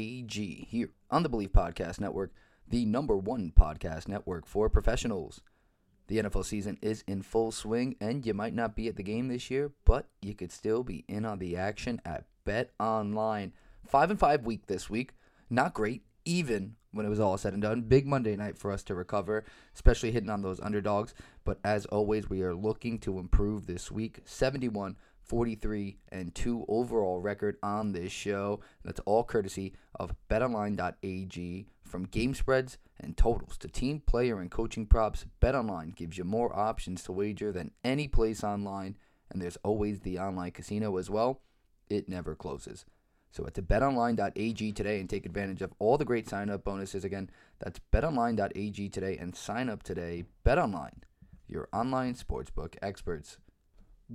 betonline.ag here on the Believe Podcast Network, the number one podcast network for professionals. The NFL season is in full swing, and you might not be at the game this year, but you could still be in on the action at Bet Online. Five and five week this week, not great, even when it was all said and done. Big Monday night for us to recover, especially hitting on those underdogs. But as always, we are looking to improve this week. 71, 43, and 2 overall record on this show. That's all courtesy of betonline.ag. From game spreads and totals to team player and coaching props, BetOnline gives you more options to wager than any place online, and there's always the online casino as well. It never closes. So to betonline.ag today and take advantage of all the great sign up bonuses. Again, that's betonline.ag today and sign up today. BetOnline, your online sportsbook experts.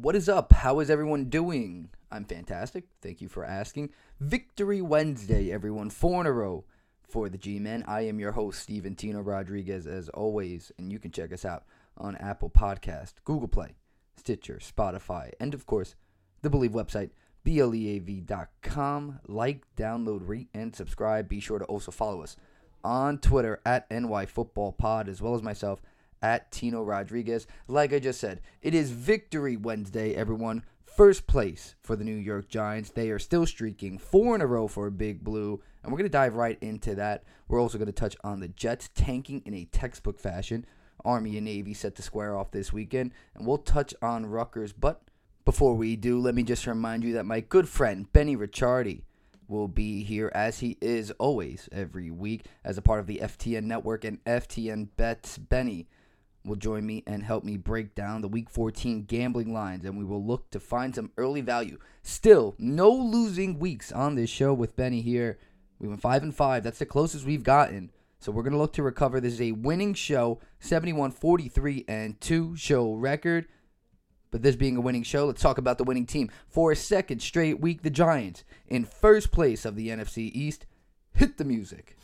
What is up? How is everyone doing? I'm fantastic. Thank you for asking. Victory Wednesday, everyone. Four in a row for the G Men. I am your host, Steven Tino Rodriguez, as always, and you can check us out on Apple Podcast, Google Play, Stitcher, Spotify, and of course, the Believe website, BLEAV.com. Like, download, rate, and subscribe. Be sure to also follow us on Twitter at NYFootballPod, as well as myself at Tino Rodriguez. Like I just said, it is Victory Wednesday, everyone. First place for the New York Giants. They are still streaking four in a row for a Big Blue, and we're going to dive right into that. We're also going to touch on the Jets tanking in a textbook fashion. Army and Navy set to square off this weekend, and we'll touch on Rutgers. But before we do, let me just remind you that my good friend Benny Ricciardi will be here as he is always every week as a part of the FTN network and FTN Bets. Benny will join me and help me break down the week 14 gambling lines and we will look to find some early value. Still, no losing weeks on this show with Benny here. We went 5 and 5. That's the closest we've gotten. So we're going to look to recover. This is a winning show, 71 43 and 2 show record. But this being a winning show, let's talk about the winning team. For a second straight week, the Giants in first place of the NFC East. Hit the music.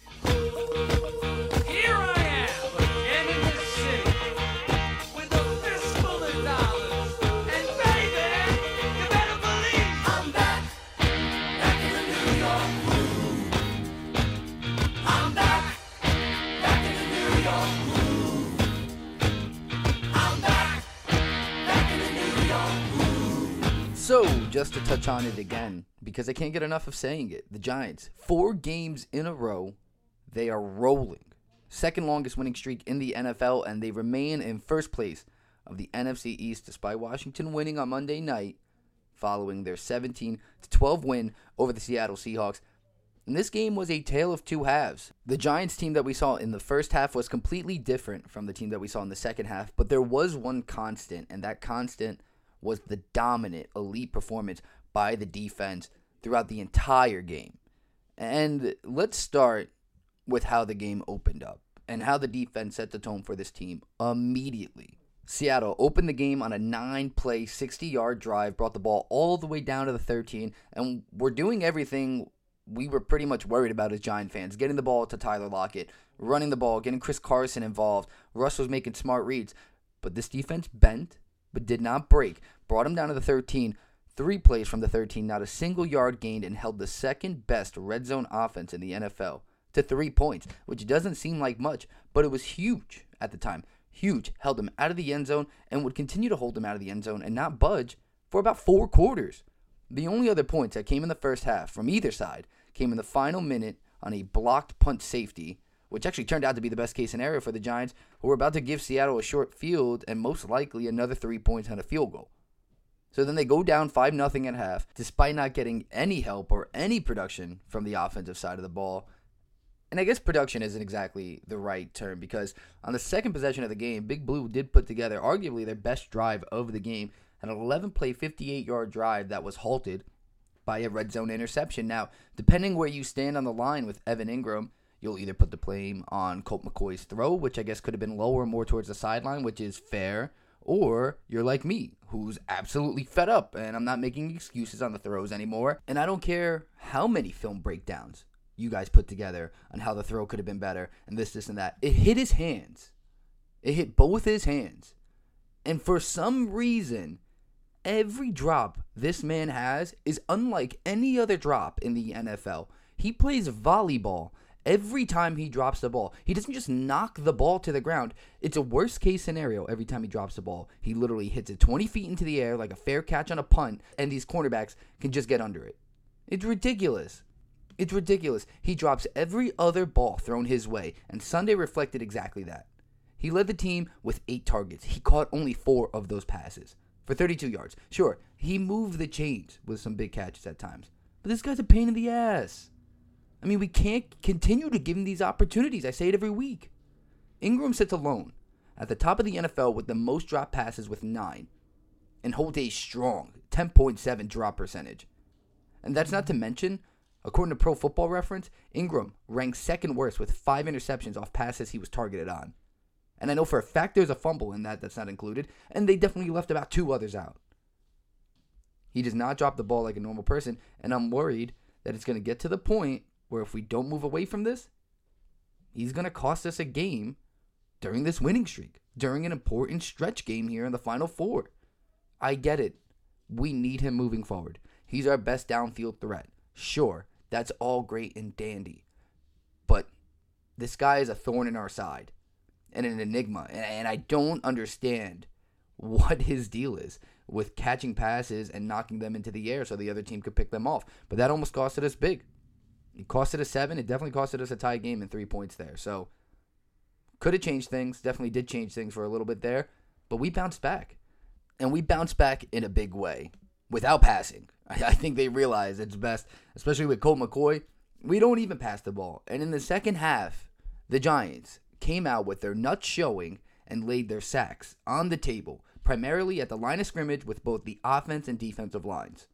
So, just to touch on it again, because I can't get enough of saying it, the Giants, four games in a row, they are rolling. Second longest winning streak in the NFL, and they remain in first place of the NFC East despite Washington winning on Monday night following their 17 12 win over the Seattle Seahawks. And this game was a tale of two halves. The Giants team that we saw in the first half was completely different from the team that we saw in the second half, but there was one constant, and that constant was the dominant, elite performance by the defense throughout the entire game. And let's start with how the game opened up and how the defense set the tone for this team immediately. Seattle opened the game on a nine play, 60 yard drive, brought the ball all the way down to the 13, and we're doing everything we were pretty much worried about as Giant fans getting the ball to Tyler Lockett, running the ball, getting Chris Carson involved. Russ was making smart reads, but this defense bent but did not break, brought him down to the 13. Three plays from the 13, not a single yard gained, and held the second best red zone offense in the NFL to three points, which doesn't seem like much, but it was huge at the time. Huge. Held him out of the end zone and would continue to hold him out of the end zone and not budge for about four quarters. The only other points that came in the first half from either side came in the final minute on a blocked punt safety, which actually turned out to be the best case scenario for the Giants, who were about to give Seattle a short field and most likely another three points and a field goal. So then they go down 5 0 at half, despite not getting any help or any production from the offensive side of the ball. And I guess production isn't exactly the right term because on the second possession of the game, Big Blue did put together arguably their best drive of the game, an 11 play, 58 yard drive that was halted by a red zone interception. Now, depending where you stand on the line with Evan Engram, you'll either put the blame on Colt McCoy's throw, which I guess could have been lower, more towards the sideline, which is fair, or you're like me, who's absolutely fed up and I'm not making excuses on the throws anymore. And I don't care how many film breakdowns you guys put together on how the throw could have been better and this, this, and that. It hit his hands. It hit both his hands. And for some reason, every drop this man has is unlike any other drop in the NFL. He plays volleyball every time he drops the ball. He doesn't just knock the ball to the ground. It's a worst case scenario every time he drops the ball. He literally hits it 20 feet into the air like a fair catch on a punt, and these cornerbacks can just get under it. It's ridiculous. It's ridiculous. He drops every other ball thrown his way, and Sunday reflected exactly that. He led the team with eight targets. He caught only four of those passes for 32 yards. Sure, he moved the chains with some big catches at times, but this guy's a pain in the ass. I mean, we can't continue to give him these opportunities. I say it every week. Engram sits alone at the top of the NFL with the most drop passes with nine and holds a strong 10.7 drop percentage. And that's not to mention, according to Pro Football Reference, Engram ranks second worst with five interceptions off passes he was targeted on. And I know for a fact there's a fumble in that that's not included, and they definitely left about two others out. He does not drop the ball like a normal person, and I'm worried that it's going to get to the point where if we don't move away from this, he's going to cost us a game during this winning streak, during an important stretch game here in the final four. I get it. We need him moving forward. He's our best downfield threat. Sure, that's all great and dandy. But this guy is a thorn in our side and an enigma. And, I don't understand what his deal is with catching passes and knocking them into the air so the other team could pick them off. But that almost costed us big. It costed us seven. It definitely costed us a tie game and three points there. So could have changed things. Definitely did change things for a little bit there. But we bounced back. And we bounced back in a big way without passing. I, I think they realize it's best, especially with Colt McCoy. We don't even pass the ball. And in the second half, the Giants came out with their nuts showing and laid their sacks on the table, primarily at the line of scrimmage with both the offense and defensive lines.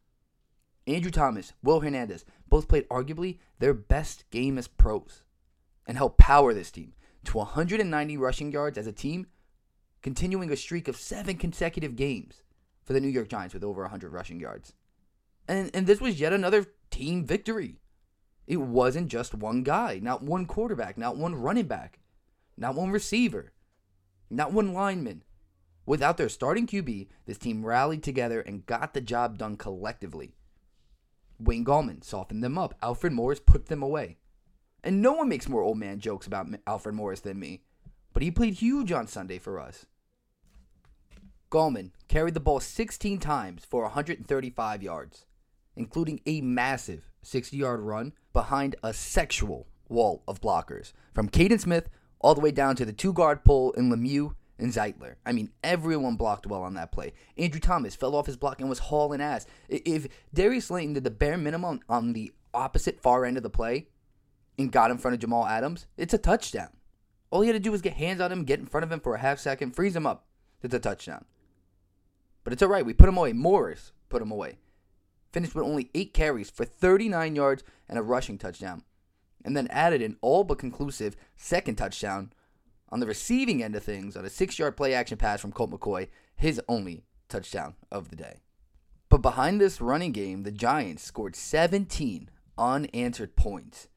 Andrew Thomas, Will Hernandez both played arguably their best game as pros and helped power this team to 190 rushing yards as a team, continuing a streak of seven consecutive games for the New York Giants with over 100 rushing yards. And, and this was yet another team victory. It wasn't just one guy, not one quarterback, not one running back, not one receiver, not one lineman. Without their starting QB, this team rallied together and got the job done collectively. Wayne Gallman softened them up. Alfred Morris put them away. And no one makes more old man jokes about Alfred Morris than me, but he played huge on Sunday for us. Gallman carried the ball 16 times for 135 yards, including a massive 60 yard run behind a sexual wall of blockers from Kaden Smith all the way down to the two guard pull in Lemieux and Zeitler. I mean, everyone blocked well on that play. Andrew Thomas fell off his block and was hauling ass. If Darius Slayton did the bare minimum on the opposite far end of the play and got in front of Jamal Adams, it's a touchdown. All he had to do was get hands on him, get in front of him for a half second, freeze him up. It's a touchdown. But it's all right. We put him away. Morris put him away. Finished with only eight carries for 39 yards and a rushing touchdown. And then added an all but conclusive second touchdown on the receiving end of things on a six yard play action pass from Colt McCoy, his only touchdown of the day. But behind this running game, the Giants scored 17 unanswered points.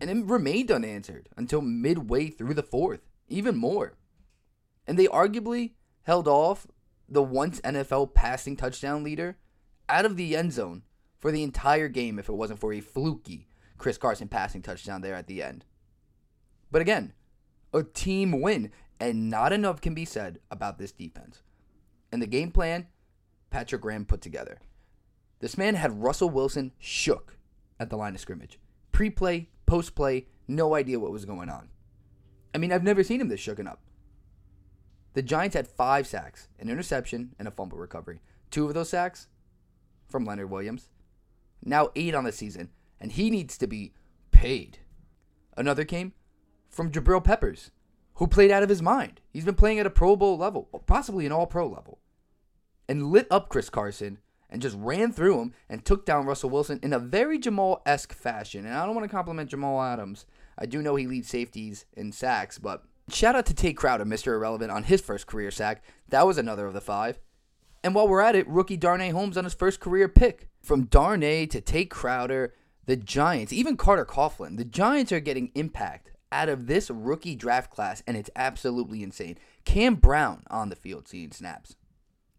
And it remained unanswered until midway through the fourth, even more. And they arguably held off the once NFL passing touchdown leader out of the end zone for the entire game if it wasn't for a fluky Chris Carson passing touchdown there at the end. But again, a team win, and not enough can be said about this defense. And the game plan Patrick Graham put together. This man had Russell Wilson shook at the line of scrimmage. Pre play, post play, no idea what was going on. I mean, I've never seen him this shooken up. The Giants had five sacks, an interception, and a fumble recovery. Two of those sacks from Leonard Williams. Now eight on the season, and he needs to be paid. Another came from Jabril Peppers, who played out of his mind. He's been playing at a Pro Bowl level, possibly an All Pro level, and lit up Chris Carson and just ran through him and took down Russell Wilson in a very Jamal esque fashion. And I don't want to compliment Jamal Adams. I do know he leads safeties in sacks, but shout out to Tae Crowder, Mr. Irrelevant, on his first career sack. That was another of the five. And while we're at it, rookie Darnay Holmes on his first career pick. From Darnay to Tae Crowder, the Giants, even Carter Coughlin, the Giants are getting impact out of this rookie draft class, and it's absolutely insane. Cam Brown on the field seeing snaps.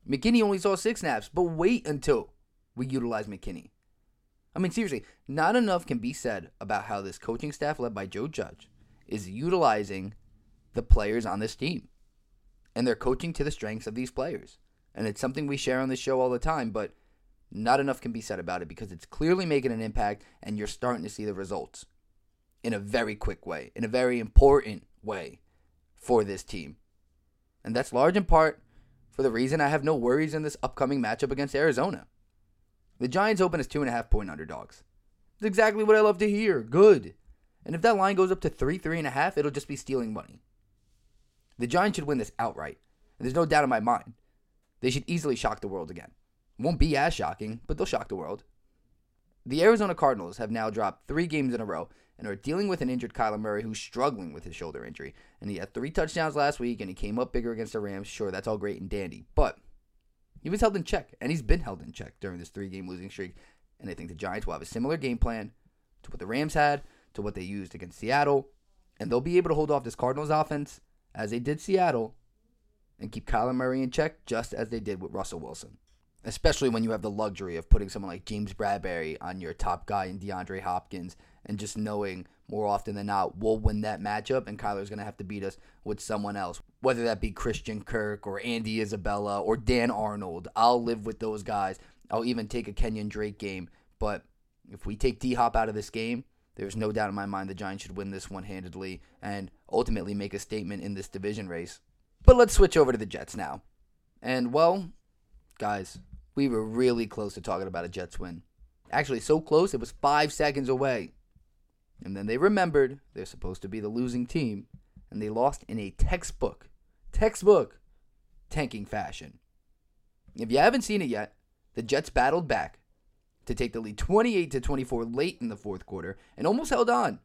McKinney only saw six snaps, but wait until we utilize McKinney. I mean, seriously, not enough can be said about how this coaching staff, led by Joe Judge, is utilizing the players on this team. And they're coaching to the strengths of these players. And it's something we share on this show all the time, but not enough can be said about it because it's clearly making an impact and you're starting to see the results in a very quick way, in a very important way for this team. And that's large in part for the reason I have no worries in this upcoming matchup against Arizona. The Giants open as two and a half point underdogs. It's exactly what I love to hear. Good. And if that line goes up to three, three and a half, it'll just be stealing money. The Giants should win this outright. And there's no doubt in my mind. They should easily shock the world again. Won't be as shocking, but they'll shock the world. The Arizona Cardinals have now dropped three games in a row and are dealing with an injured Kyler Murray who's struggling with his shoulder injury. And he had three touchdowns last week and he came up bigger against the Rams. Sure, that's all great and dandy. But he was held in check, and he's been held in check during this three game losing streak. And I think the Giants will have a similar game plan to what the Rams had, to what they used against Seattle. And they'll be able to hold off this Cardinals offense as they did Seattle and keep Kyler Murray in check just as they did with Russell Wilson. Especially when you have the luxury of putting someone like James Bradberry on your top guy in DeAndre Hopkins and just knowing more often than not we'll win that matchup and Kyler's going to have to beat us with someone else. Whether that be Christian Kirk or Andy Isabella or Dan Arnold. I'll live with those guys. I'll even take a Kenyan Drake game. But if we take D Hop out of this game, there's no doubt in my mind the Giants should win this one handedly and ultimately make a statement in this division race. But let's switch over to the Jets now. And well, guys, we were really close to talking about a Jets win. Actually, so close it was five seconds away. And then they remembered they're supposed to be the losing team, and they lost in a textbook, textbook tanking fashion. If you haven't seen it yet, the Jets battled back to take the lead 28 to 24 late in the fourth quarter and almost held on.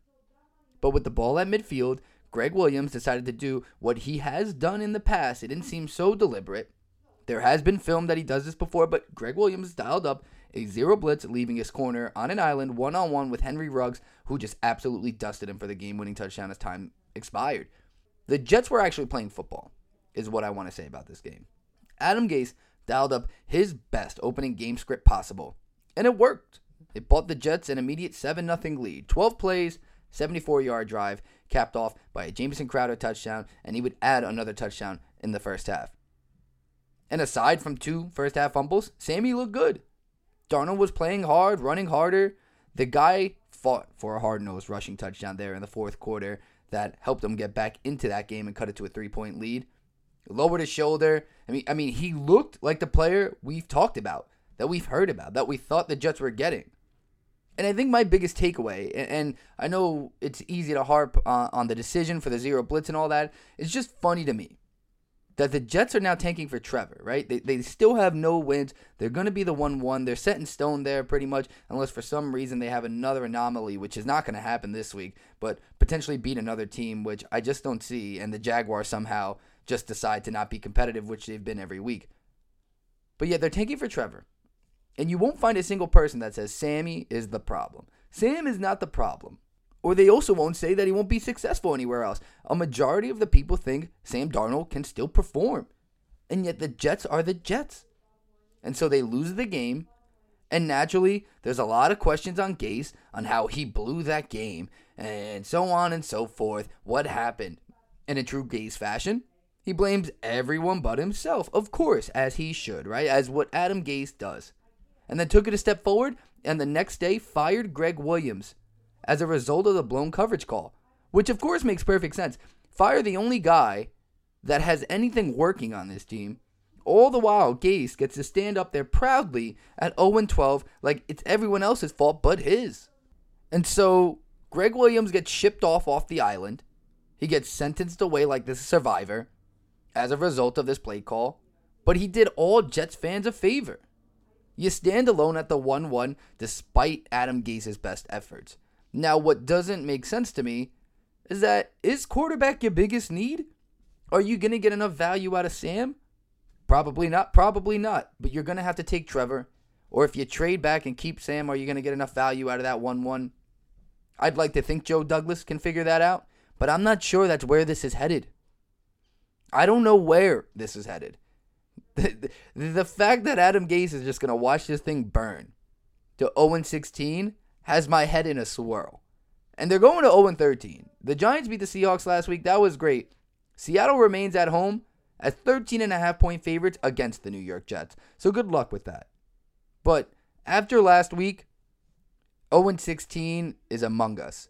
But with the ball at midfield, Gregg Williams decided to do what he has done in the past. It didn't seem so deliberate. There has been film that he does this before, but Gregg Williams dialed up a zero blitz, leaving his corner on an island one on one with Henry Ruggs, who just absolutely dusted him for the game winning touchdown as time expired. The Jets were actually playing football, is what I want to say about this game. Adam Gase dialed up his best opening game script possible, and it worked. It bought the Jets an immediate 7 0 lead. 12 plays, 74 yard drive, capped off by a Jamison Crowder touchdown, and he would add another touchdown in the first half. And aside from two first half fumbles, Sammy looked good. Darnold was playing hard, running harder. The guy fought for a hard nosed rushing touchdown there in the fourth quarter that helped him get back into that game and cut it to a three point lead. Lowered his shoulder. I mean, I mean, he looked like the player we've talked about, that we've heard about, that we thought the Jets were getting. And I think my biggest takeaway, and, I know it's easy to harp uh, on the decision for the zero blitz and all that, it's just funny to me that the Jets are now tanking for Trevor, right? They, they still have no wins. They're going to be the 1 1. They're set in stone there pretty much, unless for some reason they have another anomaly, which is not going to happen this week, but potentially beat another team, which I just don't see. And the Jaguars somehow just decide to not be competitive, which they've been every week. But yet they're tanking for Trevor. And you won't find a single person that says Sammy is the problem. Sam is not the problem. Or they also won't say that he won't be successful anywhere else. A majority of the people think Sam Darnold can still perform. And yet the Jets are the Jets. And so they lose the game. And naturally, there's a lot of questions on Gase on how he blew that game and so on and so forth. What happened? In true Gase fashion, he blames everyone but himself, of course, as he should, right? As what Adam Gase does. And then took it a step forward and the next day fired Gregg Williams as a result of the blown coverage call, which of course makes perfect sense. Fire the only guy that has anything working on this team. All the while, Gase gets to stand up there proudly at 0 12 like it's everyone else's fault but his. And so Gregg Williams gets shipped off off the island. He gets sentenced away like this survivor as a result of this play call. But he did all Jets fans a favor. You stand alone at the 1 1 despite Adam Gase's best efforts. Now, what doesn't make sense to me is that is quarterback your biggest need? Are you going to get enough value out of Sam? Probably not. Probably not. But you're going to have to take Trevor. Or if you trade back and keep Sam, are you going to get enough value out of that 1 1? I'd like to think Joe Douglas can figure that out, but I'm not sure that's where this is headed. I don't know where this is headed. The, the, the fact that Adam Gase is just going to watch this thing burn to 0 16 has my head in a swirl. And they're going to 0 13. The Giants beat the Seahawks last week. That was great. Seattle remains at home as 13 and a half point favorites against the New York Jets. So good luck with that. But after last week, 0 16 is among us.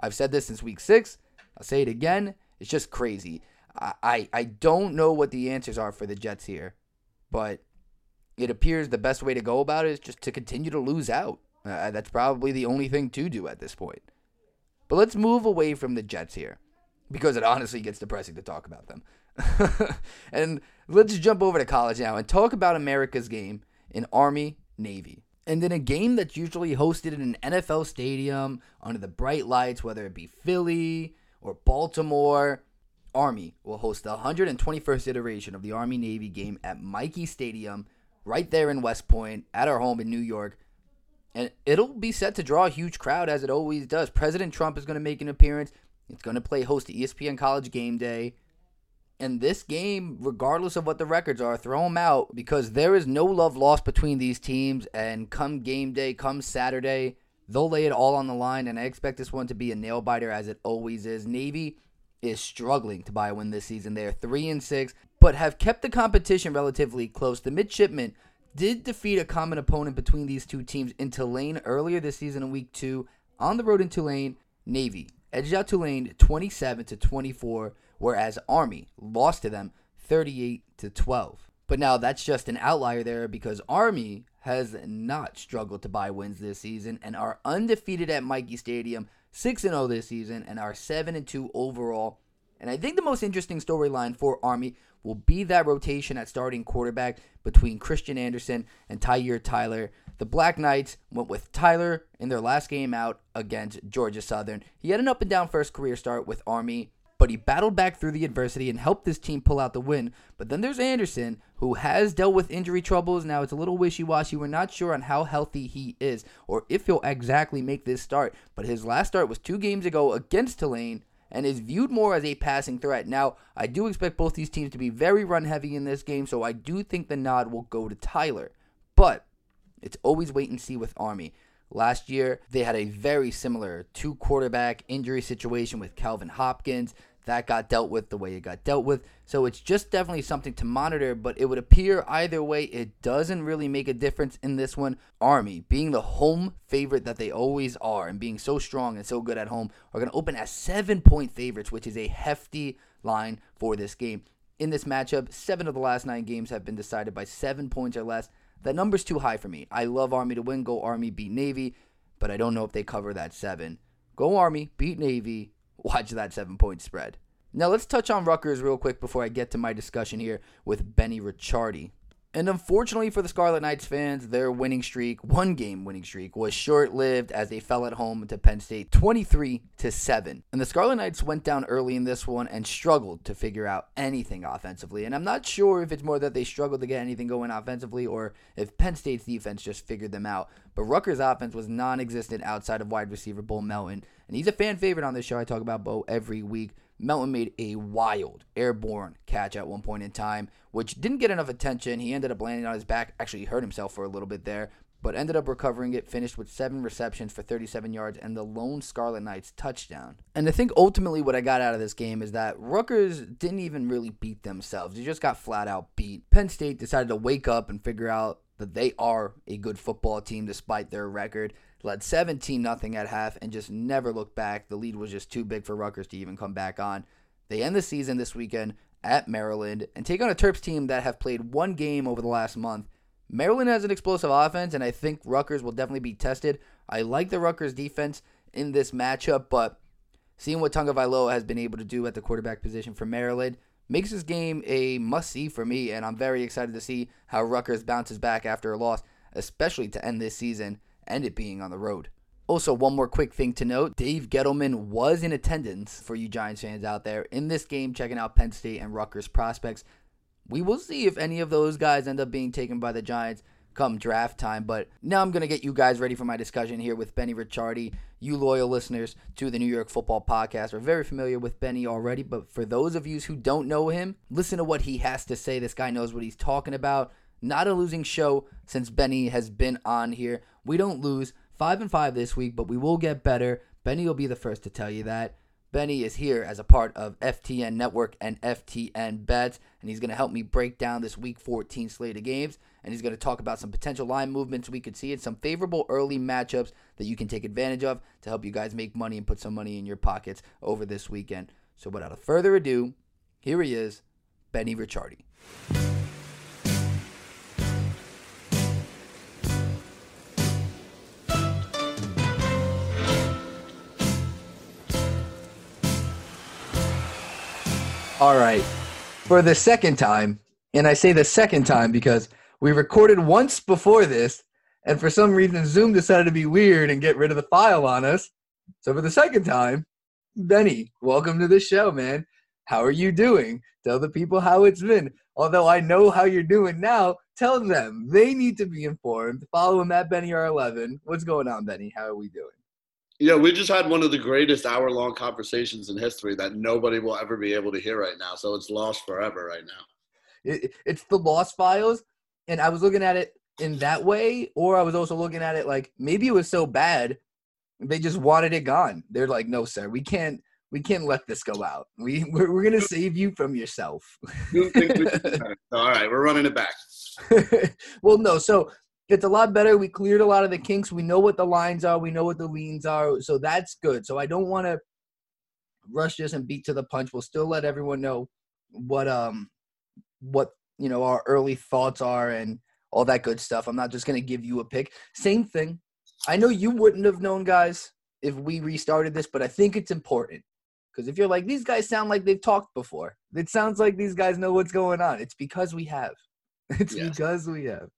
I've said this since week six. I'll say it again. It's just crazy. I, I, I don't know what the answers are for the Jets here, but it appears the best way to go about it is just to continue to lose out. Uh, that's probably the only thing to do at this point. But let's move away from the Jets here because it honestly gets depressing to talk about them. and let's jump over to college now and talk about America's game in Army Navy. And in a game that's usually hosted in an NFL stadium under the bright lights, whether it be Philly or Baltimore, Army will host the 121st iteration of the Army Navy game at Michie Stadium right there in West Point at our home in New York. And it'll be set to draw a huge crowd as it always does. President Trump is going to make an appearance. It's going to play host to ESPN College Game Day. And this game, regardless of what the records are, throw them out because there is no love lost between these teams. And come game day, come Saturday, they'll lay it all on the line. And I expect this one to be a nail biter as it always is. Navy is struggling to buy a win this season. They are three and six, but have kept the competition relatively close. The midshipmen did defeat a common opponent between these two teams in Tulane earlier this season in week two on the road in Tulane. Navy edged out Tulane 27 to 24, whereas Army lost to them 38 to 12. But now that's just an outlier there because Army has not struggled to buy wins this season and are undefeated at Michie Stadium, 6 0 this season, and are 7 2 overall. And I think the most interesting storyline for Army will be that rotation at starting quarterback between Christian Anderson and Tyhier Tyler. The Black Knights went with Tyler in their last game out against Georgia Southern. He had an up and down first career start with Army, but he battled back through the adversity and helped this team pull out the win. But then there's Anderson, who has dealt with injury troubles. Now it's a little wishy washy. We're not sure on how healthy he is or if he'll exactly make this start. But his last start was two games ago against Tulane and is viewed more as a passing threat. Now, I do expect both these teams to be very run heavy in this game, so I do think the nod will go to Tyler. But it's always wait and see with Army. Last year, they had a very similar two quarterback injury situation with Calvin Hopkins. That got dealt with the way it got dealt with. So it's just definitely something to monitor, but it would appear either way, it doesn't really make a difference in this one. Army, being the home favorite that they always are and being so strong and so good at home, are going to open as seven point favorites, which is a hefty line for this game. In this matchup, seven of the last nine games have been decided by seven points or less. That number's too high for me. I love Army to win. Go Army, beat Navy, but I don't know if they cover that seven. Go Army, beat Navy. Watch that seven point spread. Now let's touch on Rutgers real quick before I get to my discussion here with Benny Ricciardi. And unfortunately for the Scarlet Knights fans, their winning streak, one game winning streak, was short-lived as they fell at home to Penn State 23 to 7. And the Scarlet Knights went down early in this one and struggled to figure out anything offensively. And I'm not sure if it's more that they struggled to get anything going offensively or if Penn State's defense just figured them out. But Rutgers' offense was non-existent outside of wide receiver Bo Melton. And he's a fan favorite on this show. I talk about Bo every week. Melton made a wild airborne catch at one point in time, which didn't get enough attention. He ended up landing on his back, actually hurt himself for a little bit there, but ended up recovering it, finished with seven receptions for 37 yards and the lone Scarlet Knights touchdown. And I think ultimately what I got out of this game is that Rutgers didn't even really beat themselves. They just got flat out beat. Penn State decided to wake up and figure out that they are a good football team despite their record led 17 nothing at half and just never looked back. The lead was just too big for Rutgers to even come back on. They end the season this weekend at Maryland and take on a Terps team that have played one game over the last month. Maryland has an explosive offense, and I think Rutgers will definitely be tested. I like the Rutgers defense in this matchup, but seeing what Tagovailoa has been able to do at the quarterback position for Maryland makes this game a must see for me, and I'm very excited to see how Rutgers bounces back after a loss especially to end this season and it being on the road. Also, one more quick thing to note Dave Gettleman was in attendance for you Giants fans out there in this game, checking out Penn State and Rutgers prospects. We will see if any of those guys end up being taken by the Giants come draft time. But now I'm going to get you guys ready for my discussion here with Benny Ricciardi. You loyal listeners to the New York Football Podcast are very familiar with Benny already. But for those of you who don't know him, listen to what he has to say. This guy knows what he's talking about. Not a losing show since Benny has been on here. We don't lose. Five and five this week, but we will get better. Benny will be the first to tell you that. Benny is here as a part of FTN Network and FTN Bets, and he's going to help me break down this Week 14 slate of games. And he's going to talk about some potential line movements we could see and some favorable early matchups that you can take advantage of to help you guys make money and put some money in your pockets over this weekend. So, without further ado, here he is, Benny Ricciardi. All right. For the second time, and I say the second time because we recorded once before this, and for some reason Zoom decided to be weird and get rid of the file on us. So for the second time, Benny, welcome to the show, man. How are you doing? Tell the people how it's been. Although I know how you're doing now, tell them they need to be informed. Follow him at Benny R11. What's going on, Benny? How are we doing? Yeah, we just had one of the greatest hour long conversations in history that nobody will ever be able to hear right now. So it's lost forever right now. It, it's the lost files, and I was looking at it in that way, or I was also looking at it like maybe it was so bad they just wanted it gone. They're like, no, sir, we can't. We can't let this go out. We we're, we're gonna save you from yourself. Who thinks we should do that? All right, we're running it back. well, no. So it's a lot better. We cleared a lot of the kinks. We know what the lines are. We know what the leans are. So that's good. So I don't want to rush this and beat to the punch. We'll still let everyone know what um what you know our early thoughts are and all that good stuff. I'm not just gonna give you a pick. Same thing. I know you wouldn't have known, guys, if we restarted this, but I think it's important because if you're like these guys sound like they've talked before, it sounds like these guys know what's going on. It's because we have. It's Yes. because we have.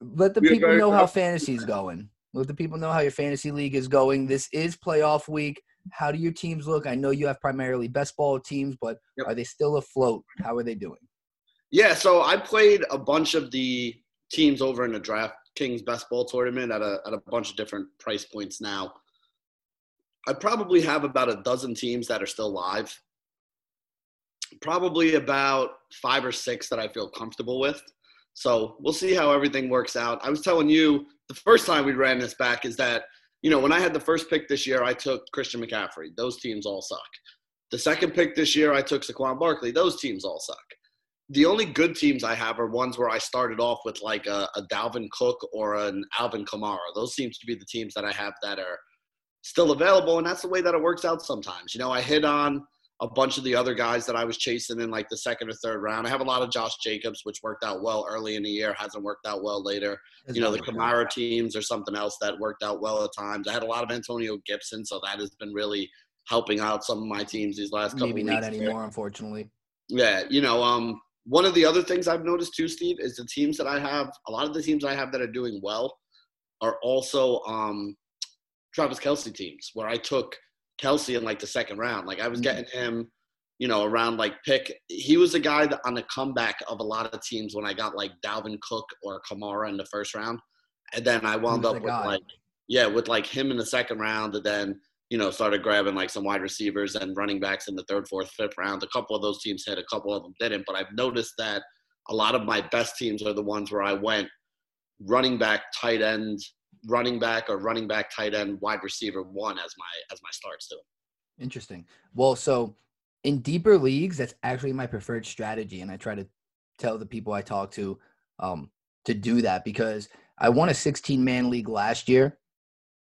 Let the people know how fantasy's going. Let the people know how your fantasy league is going. This is playoff week. How do your teams look? I know you have primarily best ball teams, but Yep. are they still afloat? How are they doing? Yeah, so I played a bunch of the teams over in the Draft Kings Best Ball tournament at a, at a bunch of different price points now. I probably have about a dozen teams that are still live. Probably about five or six that I feel comfortable with. So we'll see how everything works out. I was telling you the first time we ran this back is that, you know, when I had the first pick this year, I took Christian McCaffrey. Those teams all suck. The second pick this year, I took Saquon Barkley. Those teams all suck the only good teams I have are ones where I started off with like a, a Dalvin Cook or an Alvin Kamara. Those seems to be the teams that I have that are still available, and that's the way that it works out sometimes. You know, I hit on a bunch of the other guys that I was chasing in like the second or third round. I have a lot of Josh Jacobs, which worked out well early in the year, hasn't worked out well later. You know, the Kamara teams or something else that worked out well at times. I had a lot of Antonio Gibson, so that has been really helping out some of my teams these last couple Maybe weeks. not anymore, unfortunately. Yeah, you know, um, one of the other things I've noticed too, Steve, is the teams that I have. A lot of the teams I have that are doing well are also um, Travis Kelce teams, where I took Kelce in like the second round. Like I was Mhm. getting him, you know, around like pick. He was a guy that on the comeback of a lot of teams when I got like Dalvin Cook or Kamara in the first round, and then I wound up with guy. like yeah, with like him in the second round, and then you know, started grabbing like some wide receivers and running backs in the third, fourth, fifth round. A couple of those teams hit, a couple of them didn't. But I've noticed that a lot of my best teams are the ones where I went running back, tight end, running back, or running back, tight end, wide receiver one as my as my starts to. Interesting. Well, so in deeper leagues, that's actually my preferred strategy, and I try to tell the people I talk to um, to do that because I won a 16 man league last year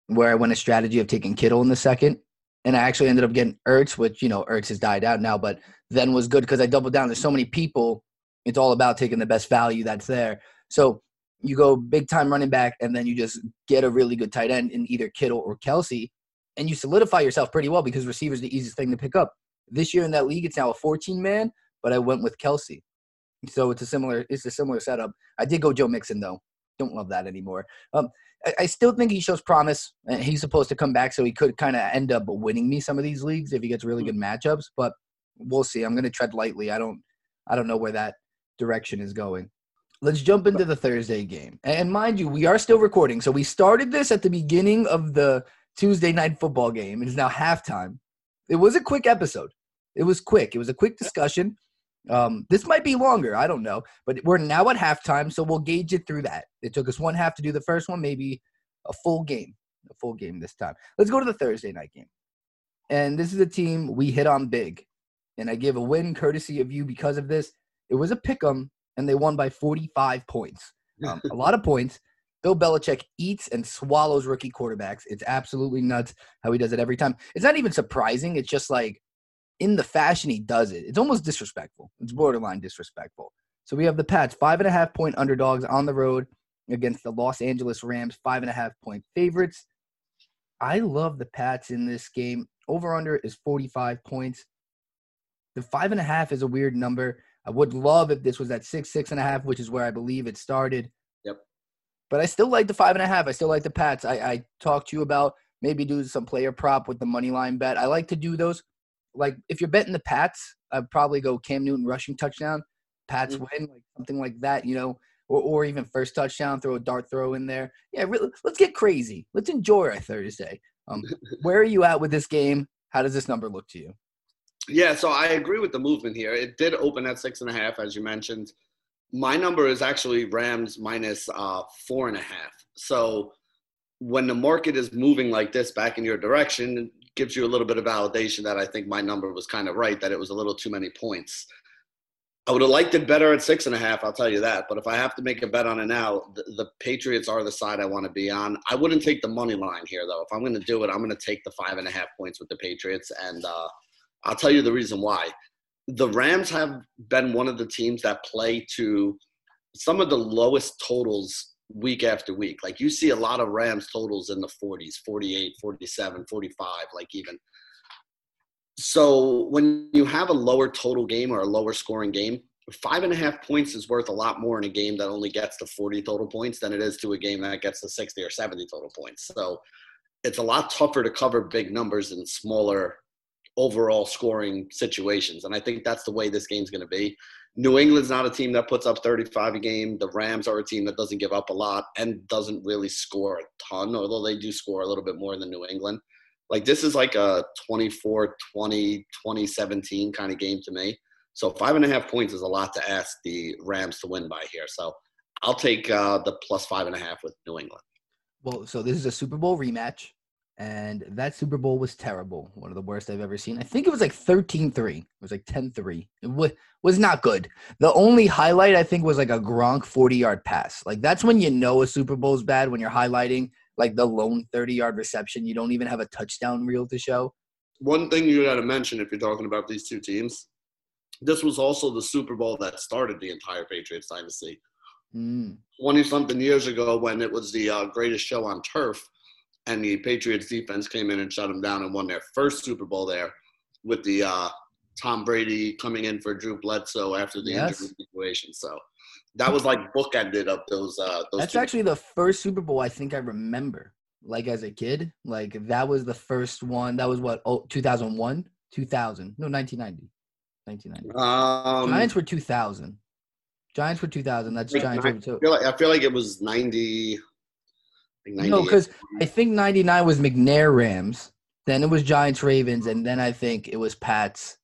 where I went a strategy of taking Kittle in the second, and I actually ended up getting Ertz, which you know Ertz has died out now, but then was good because I doubled down. There's so many people. It's all about taking the best value that's there. So you go big time running back, and then you just get a really good tight end in either Kittle or Kelce and you solidify yourself pretty well because receiver's the easiest thing to pick up. This year in that league, it's now a 14 man, but I went with Kelce. So it's a similar it's a similar setup. I did go Joe Mixon though. don't love that anymore. Um, I, I still think he shows promise. and He's supposed to come back, so he could kind of end up winning me some of these leagues if he gets really good matchups. But we'll see. I'm going to tread lightly. I don't, I don't know where that direction is going. Let's jump into the Thursday game. And mind you, we are still recording. So we started this at the beginning of the Tuesday night football game. It is now halftime. It was a quick episode. It was quick. It was a quick discussion. Um, this might be longer. I don't know. But we're now at halftime, so we'll gauge it through that. It took us one half to do the first one, maybe a full game. A full game this time. Let's go to the Thursday night game. And this is a team we hit on big. And I give a win courtesy of you because of this. It was a pick 'em, and they won by 45 points. Um, a lot of points. Bill Belichick eats and swallows rookie quarterbacks. It's absolutely nuts how he does it every time. It's not even surprising. It's just like in the fashion he does it. It's almost disrespectful. It's borderline disrespectful. So we have the Pats, five and a half point underdogs on the road against the Los Angeles Rams, five and a half point favorites. I love the Pats in this game. Over under is 45 points. The five and a half is a weird number. I would love if this was at six, six and a half, which is where I believe it started. Yep. But I still like the five and a half. I still like the Pats. I, I talked to you about maybe do some player prop with the money line bet. I like to do those. Like if you're betting the Pats, I'd probably go Cam Newton rushing touchdown, Pats Mhm. win, like something like that, you know, or, or even first touchdown, throw a dart throw in there. Yeah, really, let's get crazy. Let's enjoy our Thursday. Um, where are you at with this game? How does this number look to you? Yeah, so I agree with the movement here. It did open at six and a half, as you mentioned. My number is actually Rams minus uh, four and a half. So when the market is moving like this back in your direction, it gives you a little bit of validation that I think my number was kind of right, that it was a little too many points. I would have liked it better at six and a half, I'll tell you that. But if I have to make a bet on it now, the, the Patriots are the side I want to be on. I wouldn't take the money line here, though. If I'm going to do it, I'm going to take the five and a half points with the Patriots. And uh, I'll tell you the reason why. The Rams have been one of the teams that play to some of the lowest totals week after week. Like you see a lot of Rams totals in the 40s, 48, 47, 45, like even. So when you have a lower total game or a lower scoring game, five and a half points is worth a lot more in a game that only gets to 40 total points than it is to a game that gets to 60 or 70 total points. So it's a lot tougher to cover big numbers in smaller overall scoring situations. And I think that's the way this game's going to be. New England's not a team that puts up 35 a game. The Rams are a team that doesn't give up a lot and doesn't really score a ton, although they do score a little bit more than New England. Like this is like a 24 20, 2017 kind of game to me. So five and a half points is a lot to ask the Rams to win by here. So I'll take uh, the plus five and a half with New England. Well, so this is a Super Bowl rematch, and that Super Bowl was terrible. One of the worst I've ever seen. I think it was like 13 3. It was like 10 3. It wa- was not good. The only highlight, I think, was like a Gronk 40 yard pass. Like, that's when you know a Super Bowl's bad when you're highlighting like the lone 30 yard reception. You don't even have a touchdown reel to show. One thing you got to mention if you're talking about these two teams, this was also the Super Bowl that started the entire Patriots dynasty. Mm. 20 something years ago when it was the uh, greatest show on turf and the Patriots defense came in and shut them down and won their first Super Bowl there with the uh, Tom Brady coming in for Drew Bledsoe after the Yes. injury situation. So that was like bookended of those. Uh, those That's actually the first Super Bowl I think I remember. Like as a kid, like that was the first one. That was what? Oh, 2001, 2000. No, 1990. 1990. Um, Giants were 2000. Giants were 2000. That's Like Giants. I feel like, I feel like it was 90. I think No, because I think 99 was McNair Rams. Then it was Giants Ravens, and then I think it was Pats.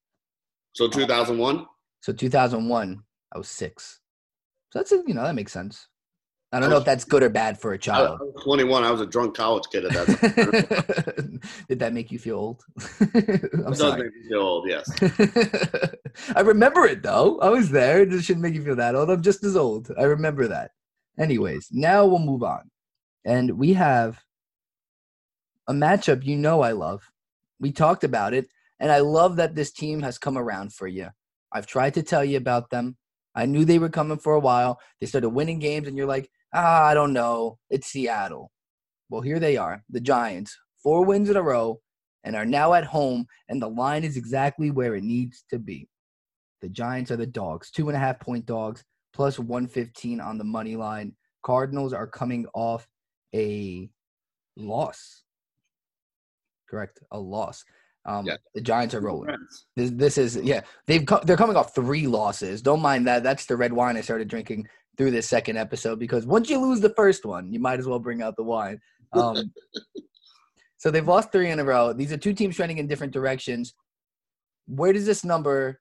so 2001. So 2001, I was six. So that's a, you know that makes sense. I don't know if that's good or bad for a child. was 21. I was a drunk college kid at that time. Did that make you feel old? I'm does sorry. make me feel old, yes. I remember it though. I was there. It shouldn't make you feel that old. I'm just as old. I remember that. Anyways, now we'll move on. And we have a matchup you know I love. We talked about it, and I love that this team has come around for you. I've tried to tell you about them. I knew they were coming for a while. They started winning games, and you're like, ah, I don't know. It's Seattle. Well, here they are, the Giants, four wins in a row, and are now at home, and the line is exactly where it needs to be. The Giants are the dogs, two and a half point dogs, plus 115 on the money line. Cardinals are coming off a loss. Correct, a loss. Um, Yeah. The Giants are rolling. This, this is yeah. They've co- they're coming off three losses. Don't mind that. That's the red wine I started drinking through this second episode because once you lose the first one, you might as well bring out the wine. Um, so they've lost three in a row. These are two teams trending in different directions. Where does this number,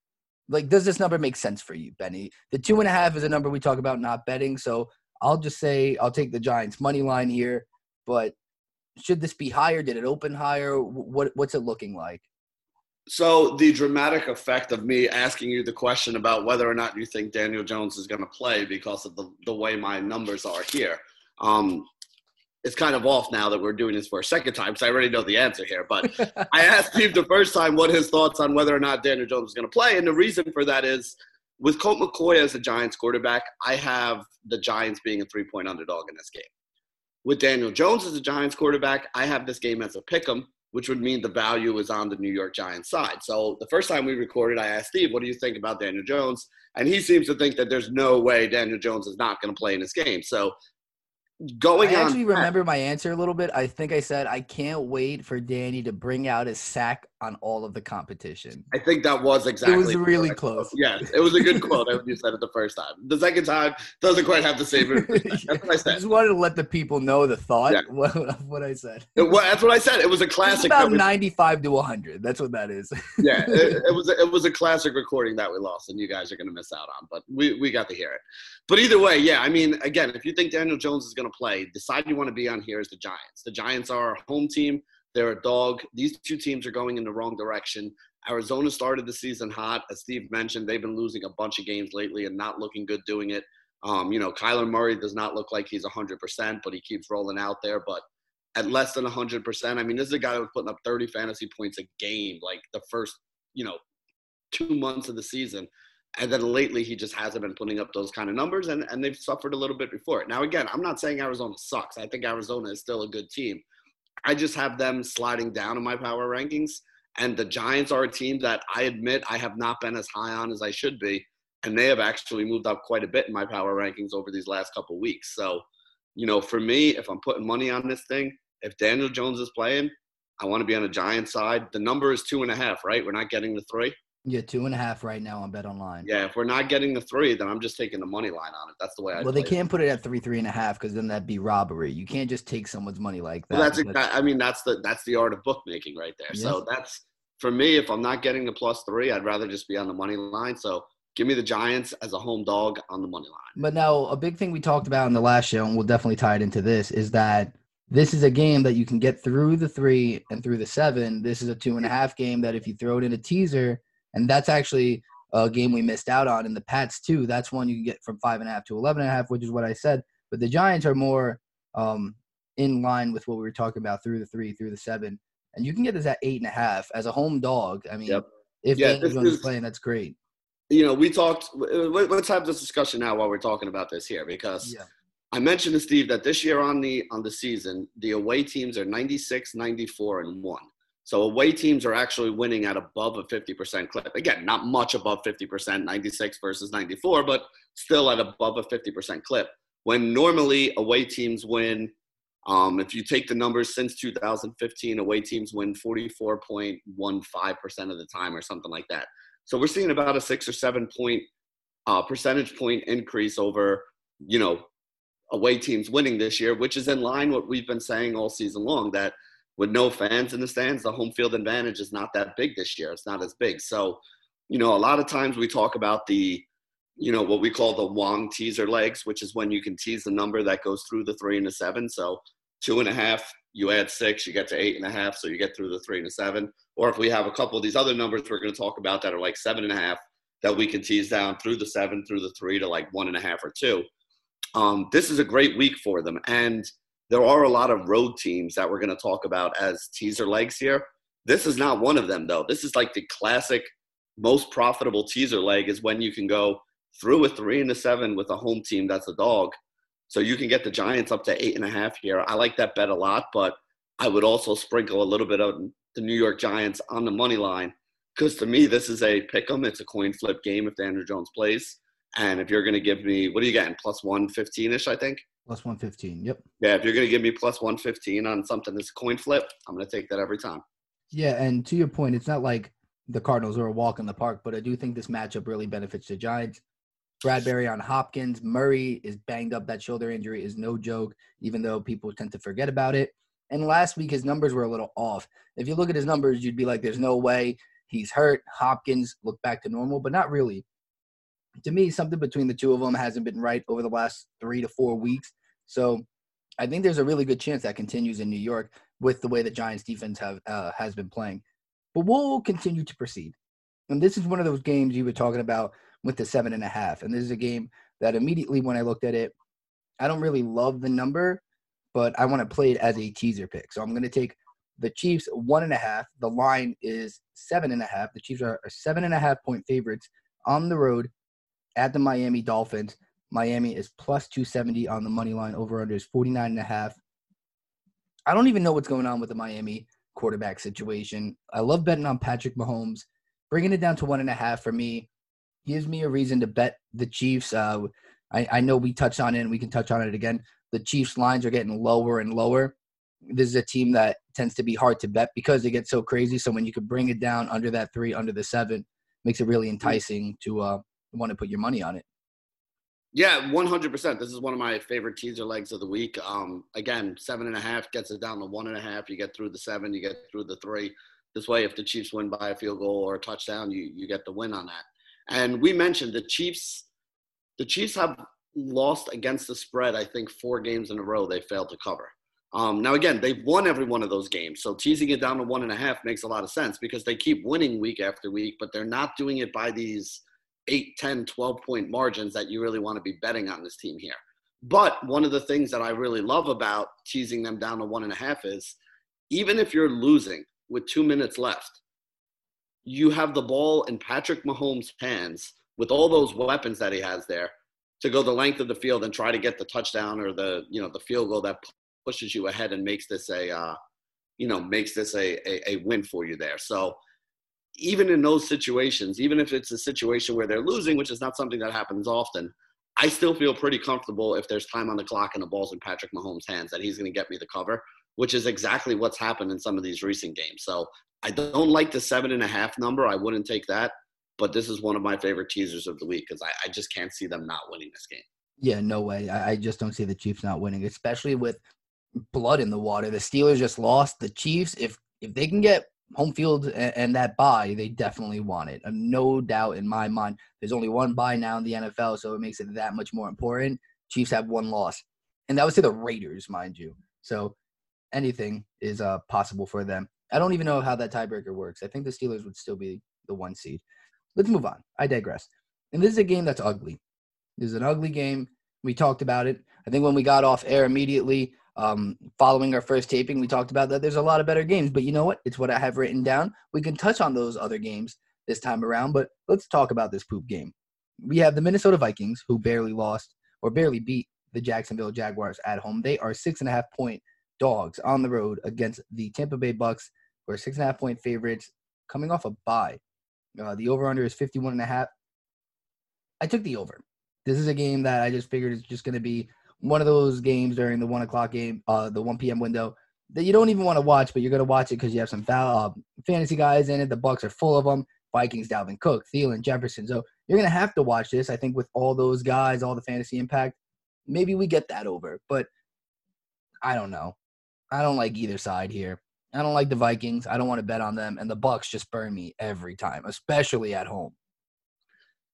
like, does this number make sense for you, Benny? The two and a half is a number we talk about not betting. So I'll just say I'll take the Giants money line here. But should this be higher? Did it open higher? What what's it looking like? So the dramatic effect of me asking you the question about whether or not you think Daniel Jones is going to play because of the, the way my numbers are here. Um, it's kind of off now that we're doing this for a second time because I already know the answer here. But I asked Steve the first time what his thoughts on whether or not Daniel Jones is going to play. And the reason for that is with Colt McCoy as the Giants quarterback, I have the Giants being a three point underdog in this game. With Daniel Jones as the Giants quarterback, I have this game as a pick 'em, which would mean the value is on the New York Giants side. So the first time we recorded, I asked Steve, what do you think about Daniel Jones? And he seems to think that there's no way Daniel Jones is not going to play in this game. So going I on. actually remember my answer a little bit. I think I said I can't wait for Danny to bring out his sack on all of the competition. I think that was exactly. it was really close. Yes, it was a good quote. when you said it the first time. The second time doesn't quite have the same. That's what I said. I just wanted to let the people know the thought Yeah. what, of what I said. It wa- that's what I said. It was a classic. about 95 to 100. That's what that is. yeah, it, it was it was a classic recording that we lost, and you guys are going to miss out on. But we, we got to hear it. But either way, yeah. I mean, again, if you think Daniel Jones is going to play, the side you want to be on here is the Giants. The Giants are a home team. They're a dog. These two teams are going in the wrong direction. Arizona started the season hot, as Steve mentioned. They've been losing a bunch of games lately and not looking good doing it. Um, you know, Kyler Murray does not look like he's 100%, but he keeps rolling out there. But at less than 100%, I mean, this is a guy who's putting up 30 fantasy points a game, like the first, you know, two months of the season. And then lately, he just hasn't been putting up those kind of numbers, and, and they've suffered a little bit before. Now, again, I'm not saying Arizona sucks. I think Arizona is still a good team. I just have them sliding down in my power rankings. And the Giants are a team that I admit I have not been as high on as I should be. And they have actually moved up quite a bit in my power rankings over these last couple weeks. So, you know, for me, if I'm putting money on this thing, if Daniel Jones is playing, I want to be on the Giants side. The number is two and a half, right? We're not getting the three. Yeah, two and a half right now on Bet Online. Yeah, if we're not getting the three, then I'm just taking the money line on it. That's the way I. Well, they play it. can't put it at three, three and a half because then that'd be robbery. You can't just take someone's money like that. Well, that's exactly. I mean, that's the that's the art of bookmaking right there. So that's for me. If I'm not getting the plus three, I'd rather just be on the money line. So give me the Giants as a home dog on the money line. But now, a big thing we talked about in the last show, and we'll definitely tie it into this, is that this is a game that you can get through the three and through the seven. This is a two and a half game that if you throw it in a teaser, and that's actually a game we missed out on in the Pats too. That's one you can get from five and a half to eleven and a half, which is what I said. But the Giants are more um, in line with what we were talking about through the three, through the seven, and you can get this at eight and a half as a home dog. I mean, Yep. if Yeah, Daniel this Jones is is- playing, that's great. You know, we talked. let- Let's have this discussion now while we're talking about this here because Yeah. I mentioned to Steve that this year on the on the season, the away teams are 96, 94, and one. So away teams are actually winning at above a 50% clip. Again, not much above 50%, 96 versus 94, but still at above a 50% clip. When normally away teams win, um, if you take the numbers since 2015, away teams win 44.15% of the time or something like that. So we're seeing about a six or seven point uh, percentage point increase over, you know, away teams winning this year, which is in line what we've been saying all season long that with no fans in the stands, the home field advantage is not that big this year. It's not as big. So, you know, a lot of times we talk about the, you know, what we call the Wong teaser legs, which is when you can tease the number that goes through the three and the seven. So two and a half, you add six, you get to eight and a half, so you get through the three and the seven. Or if we have a couple of these other numbers we're going to talk about that are like seven and a half, that we can tease down through the seven, through the three to like one and a half or two. Um, this is a great week for them. And there are a lot of road teams that we're going to talk about as teaser legs here. This is not one of them, though. This is like the classic, most profitable teaser leg is when you can go through a three and a seven with a home team that's a dog. So you can get the Giants up to eight and a half here. I like that bet a lot, but I would also sprinkle a little bit of the New York Giants on the money line because to me, this is a pick 'em. It's a coin flip game if Daniel Jones plays. And if you're going to give me, what are you getting? Plus 115 ish, I think? Plus 115. Yep. Yeah, if you're going to give me plus 115 on something that's coin flip, I'm going to take that every time. Yeah, and to your point, it's not like the Cardinals are a walk in the park, but I do think this matchup really benefits the Giants. Bradberry on Hopkins. Murray is banged up. That shoulder injury is no joke, even though people tend to forget about it. And last week, his numbers were a little off. If you look at his numbers, you'd be like, there's no way he's hurt. Hopkins looked back to normal, but not really. To me, something between the two of them hasn't been right over the last three to four weeks. So I think there's a really good chance that continues in New York with the way the Giants defense have uh, has been playing. But we'll continue to proceed. And this is one of those games you were talking about with the seven and a half. And this is a game that immediately when I looked at it, I don't really love the number, but I want to play it as a teaser pick. So I'm going to take the Chiefs one and a half. The line is seven and a half. The Chiefs are, are seven and a half point favorites on the road at the Miami Dolphins. Miami is plus 270 on the money line. Over under is 49 and a half. I don't even know what's going on with the Miami quarterback situation. I love betting on Patrick Mahomes. Bringing it down to one and a half for me gives me a reason to bet the Chiefs. Uh, I, I know we touched on it and we can touch on it again. The Chiefs lines are getting lower and lower. This is a team that tends to be hard to bet because they get so crazy. So when you could bring it down under that three, under the seven, makes it really enticing to uh, want to put your money on it. Yeah, 100%. This is one of my favorite teaser legs of the week. Um, again, seven and a half gets it down to one and a half. You get through the seven, you get through the three. This way, if the Chiefs win by a field goal or a touchdown, you, you get the win on that. And we mentioned the Chiefs. The Chiefs have lost against the spread. I think four games in a row they failed to cover. Um, now again, they've won every one of those games, so teasing it down to one and a half makes a lot of sense because they keep winning week after week, but they're not doing it by these 8, 10, 12 point margins that you really want to be betting on this team here. But one of the things that I really love about teasing them down to one and a half is even if you're losing with two minutes left, you have the ball in Patrick Mahomes' hands with all those weapons that he has there to go the length of the field and try to get the touchdown or the you know the field goal that pushes you ahead and makes this a uh, you know makes this a, a, a win for you there. So even in those situations, even if it's a situation where they're losing, which is not something that happens often, I still feel pretty comfortable if there's time on the clock and the ball's in Patrick Mahomes' hands that he's going to get me the cover, which is exactly what's happened in some of these recent games. So I don't like the seven and a half number. I wouldn't take that. But this is one of my favorite teasers of the week because I, I just can't see them not winning this game. Yeah, no way. I, I just don't see the Chiefs not winning, especially with blood in the water. The Steelers just lost. The Chiefs, if if they can get home field and, and that buy, they definitely want it. Uh, no doubt in my mind. There's only one buy now in the NFL, so it makes it that much more important. Chiefs have one loss, and that was to the Raiders, mind you. So anything is uh, possible for them. I don't even know how that tiebreaker works. I think the Steelers would still be the one seed. Let's move on. I digress. And this is a game that's ugly. This is an ugly game. We talked about it. I think when we got off air immediately, um, following our first taping, we talked about that there's a lot of better games. But you know what? It's what I have written down. We can touch on those other games this time around, but let's talk about this poop game. We have the Minnesota Vikings, who barely lost or barely beat the Jacksonville Jaguars at home. They are six and a half point dogs on the road against the Tampa Bay Bucks, who are six and a half point favorites coming off a bye. Uh, the over under is 51 and a half. I took the over. This is a game that I just figured is just going to be one of those games during the one o'clock game, uh, the 1 p.m. window that you don't even want to watch, but you're going to watch it because you have some foul, uh, fantasy guys in it. The Bucks are full of them. Vikings, Dalvin Cook, Thielen, Jefferson. So you're going to have to watch this. I think with all those guys, all the fantasy impact, maybe we get that over. But I don't know. I don't like either side here. I don't like the Vikings. I don't want to bet on them, and the Bucks just burn me every time, especially at home.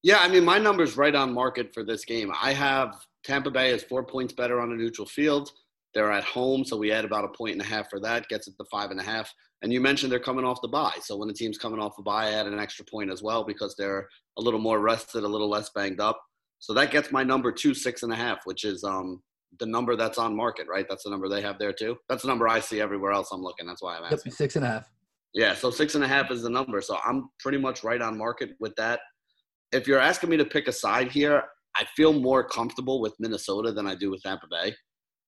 Yeah, I mean, my number's right on market for this game. I have Tampa Bay is four points better on a neutral field. They're at home, so we add about a point and a half for that, gets it to five and a half. And you mentioned they're coming off the bye. So when the team's coming off the bye, I add an extra point as well because they're a little more rested, a little less banged up. So that gets my number two, six and a half, which is um, the number that's on market, right? That's the number they have there too. That's the number I see everywhere else I'm looking. That's why I'm asking. six and a half. Yeah, so six and a half is the number. So I'm pretty much right on market with that. If you're asking me to pick a side here, I feel more comfortable with Minnesota than I do with Tampa Bay.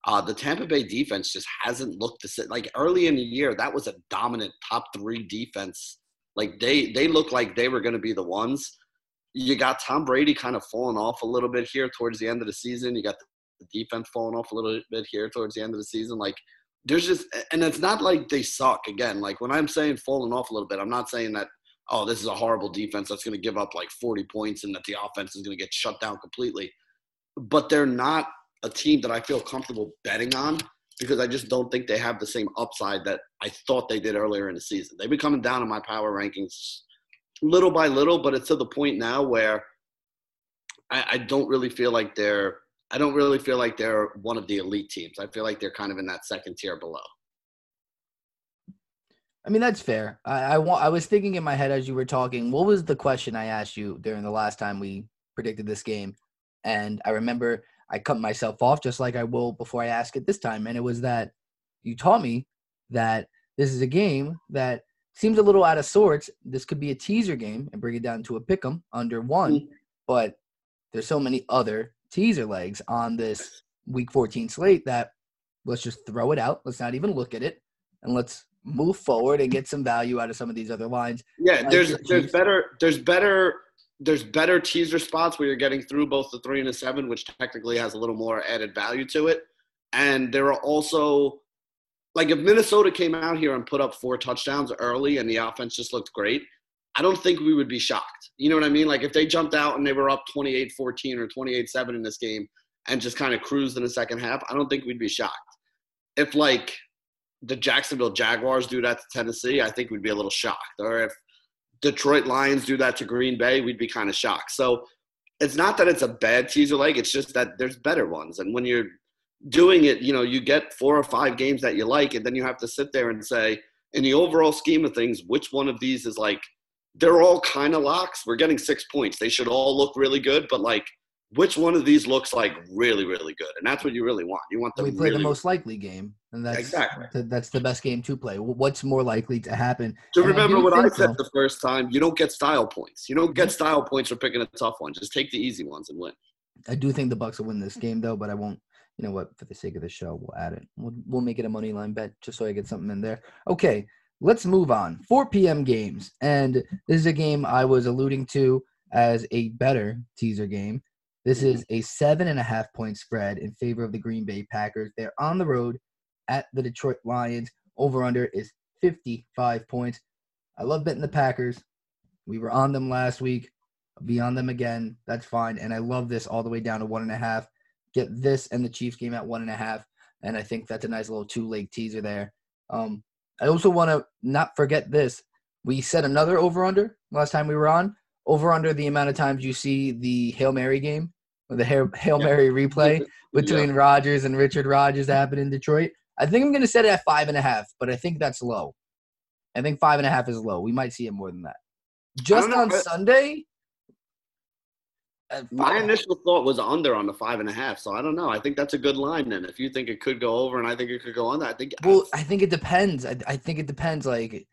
Uh, the Tampa Bay defense just hasn't looked the same. Like early in the year, that was a dominant top three defense. Like they they looked like they were going to be the ones. You got Tom Brady kind of falling off a little bit here towards the end of the season. You got the defense falling off a little bit here towards the end of the season. Like there's just and it's not like they suck again. Like when I'm saying falling off a little bit, I'm not saying that oh this is a horrible defense that's going to give up like 40 points and that the offense is going to get shut down completely. But they're not a team that I feel comfortable betting on because I just don't think they have the same upside that I thought they did earlier in the season. They've been coming down in my power rankings little by little, but it's to the point now where I, I don't really feel like they're I don't really feel like they're one of the elite teams. I feel like they're kind of in that second tier below. I mean, that's fair. I, I want. I was thinking in my head as you were talking. What was the question I asked you during the last time we predicted this game? And I remember I cut myself off just like I will before I ask it this time. And it was that you taught me that this is a game that seems a little out of sorts. This could be a teaser game and bring it down to a pick 'em under one, Mhm. but there's so many other teaser legs on this week 14 slate that let's just throw it out. Let's not even look at it and let's move forward and get some value out of some of these other lines. Yeah, Like there's there's better there's better there's better teaser spots where you're getting through both the three and the seven, which technically has a little more added value to it. And there are also like if Minnesota came out here and put up four touchdowns early and the offense just looked great, I don't think we would be shocked. You know what I mean? Like if they jumped out and they were up 28-14 or 28-7 in this game and just kind of cruised in the second half, I don't think we'd be shocked. If like the Jacksonville Jaguars do that to Tennessee, I think we'd be a little shocked. Or if Detroit Lions do that to Green Bay, we'd be kind of shocked. So it's not that it's a bad teaser leg, it's just that there's better ones. And when you're doing it, you know, you get four or five games that you like, and then you have to sit there and say, in the overall scheme of things, which one of these is like, they're all kind of locks. We're getting six points. They should all look really good, but like, which one of these looks like really, really good? And that's what you really want. You want them we play really the most likely game, and that's Exactly. th- that's the best game to play. What's more likely to happen? To And remember do what I said so. the first time, you don't get style points. You don't get Mhm. style points for picking a tough one. Just take the easy ones and win. I do think the Bucks will win this game though, but I won't. You know what? For the sake of the show, we'll add it. We'll, we'll make it a money line bet just so I get something in there. Okay, let's move on. 4 p.m. games, and this is a game I was alluding to as a better teaser game. This is a seven and a half point spread in favor of the Green Bay Packers. They're on the road at the Detroit Lions. Over under is 55 points. I love betting the Packers. We were on them last week. I'll be on them again. That's fine. And I love this all the way down to one and a half. Get this and the Chiefs game at one and a half. And I think that's a nice little two leg teaser there. Um, I also want to not forget this. We set another over under last time we were on. Over under the amount of times you see the Hail Mary game or the Hail, Hail Yeah. Mary replay between Rodgers and Richard Rodgers happen in Detroit. I think I'm going to set it at five and a half, but I think that's low. I think five and a half is low. We might see it more than that. Just know, on Sunday, uh, My a half- initial thought was under on the five and a half, so I don't know. I think that's a good line. Then, if you think it could go over, and I think it could go under, I think. Well, I think it depends. I, I think it depends. Like,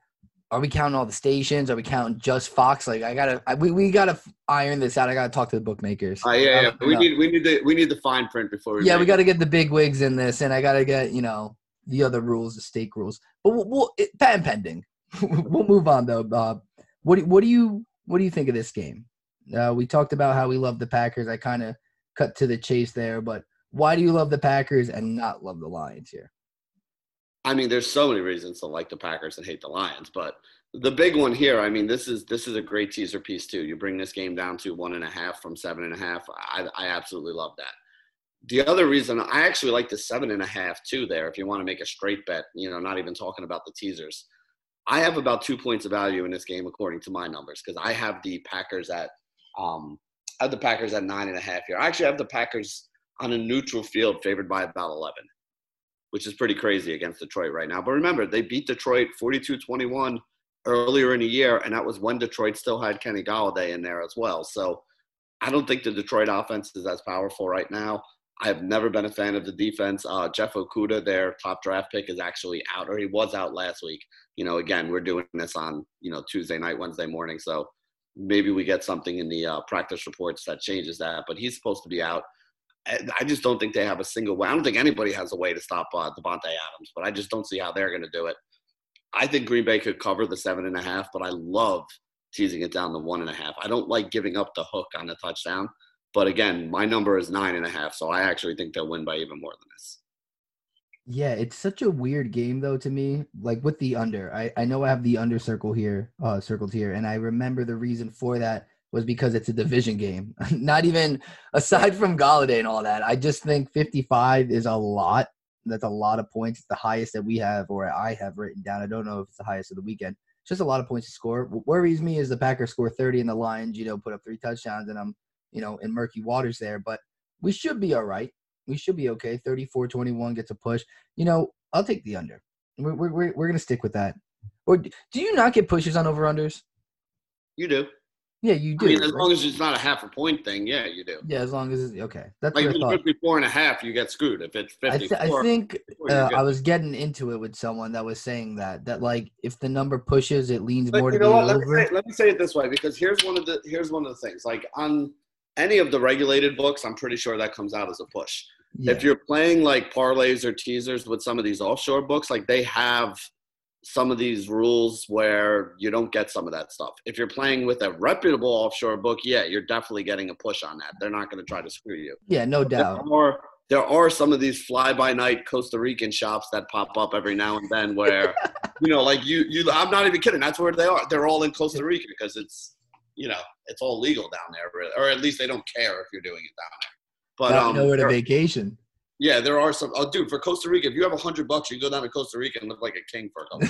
are we counting all the stations? Are we counting just Fox? Like, I gotta, I, we, we gotta iron this out. I gotta talk to the bookmakers. Uh, yeah, yeah. We need, we need the, we need the fine print before we. yeah, we got to it. get the big wigs in this, and I got to get you know the other rules, the stake rules. But we'll, we'll it, patent pending. we'll move on though, Bob. What do, what do you what do you think of this game? Uh, we talked about how we love the Packers. I kind of cut to the chase there, but why do you love the Packers and not love the Lions here? I mean, there's so many reasons to like the Packers and hate the Lions, but the big one here, I mean, this is this is a great teaser piece too. You bring this game down to one and a half from seven and a half. I, I absolutely love that. The other reason I actually like the seven and a half too. There, if you want to make a straight bet, you know, not even talking about the teasers. I have about two points of value in this game according to my numbers because I have the Packers at um, I have the Packers at nine and a half here. I actually have the Packers on a neutral field, favored by about eleven which is pretty crazy against Detroit right now. But remember, they beat Detroit 42 21 earlier in the year, and that was when Detroit still had Kenny Golladay in there as well. So I don't think the Detroit offense is as powerful right now. I have never been a fan of the defense. Uh, Jeff Okudah, their top draft pick, is actually out, or he was out last week. You know, again, we're doing this on you know Tuesday night, Wednesday morning, so maybe we get something in the uh, practice reports that changes that. But he's supposed to be out. I just don't think they have a single way. I don't think anybody has a way to stop uh, Davante Adams, but I just don't see how they're going to do it. I think Green Bay could cover the seven and a half, but I love teasing it down to one and a half. I don't like giving up the hook on the touchdown. But again, my number is nine and a half, so I actually think they'll win by even more than this. Yeah, it's such a weird game though to me. Like with the under, I I know I have the under circle here, uh, circled here, and I remember the reason for that was because it's a division game. Not even aside from Golladay and all that. I just think 55 is a lot. That's a lot of points. It's the highest that we have, or I have written down. I don't know if it's the highest of the weekend. It's just a lot of points to score. What worries me is the Packers score 30 and the Lions, you know, put up three touchdowns, and I'm, you know, in murky waters there. But we should be all right. We should be okay. 34 21 gets a push. You know, I'll take the under. We're, we're, we're, going to stick with that. Or do you not get pushes on over unders? You do. Yeah, you do. I mean, as right? long as it's not a half a point thing, yeah, you do. yeah, as long as it's okay. That's Like if it's thought. 54 and a half, you get screwed. If it's I, 54, th- I think uh. I was getting into it with someone that was saying that that like if the number pushes, it leans But more you to know the what? Let me, over. say, let me say it this way because here's one of the here's one of the things. Like on any of the regulated books, I'm pretty sure that comes out as a push. Yeah. If you're playing like parlays or teasers with some of these offshore books, like they have some of these rules where you don't get some of that stuff. If you're playing with a reputable offshore book, yeah, you're definitely getting a push on that. They're not going to try to screw you. yeah, no doubt. There are, there are some of these fly by night Costa Rican shops that pop up every now and then where, you know, like you, you, I'm not even kidding. That's where they are. They're all in Costa Rica because it's, you know, it's all legal down there, really. or at least they don't care if you're doing it down there. But Now um, nowhere to vacation. Yeah, there are some. Oh, dude, for Costa Rica, if you have a hundred bucks, you can go down to Costa Rica and look like a king for a couple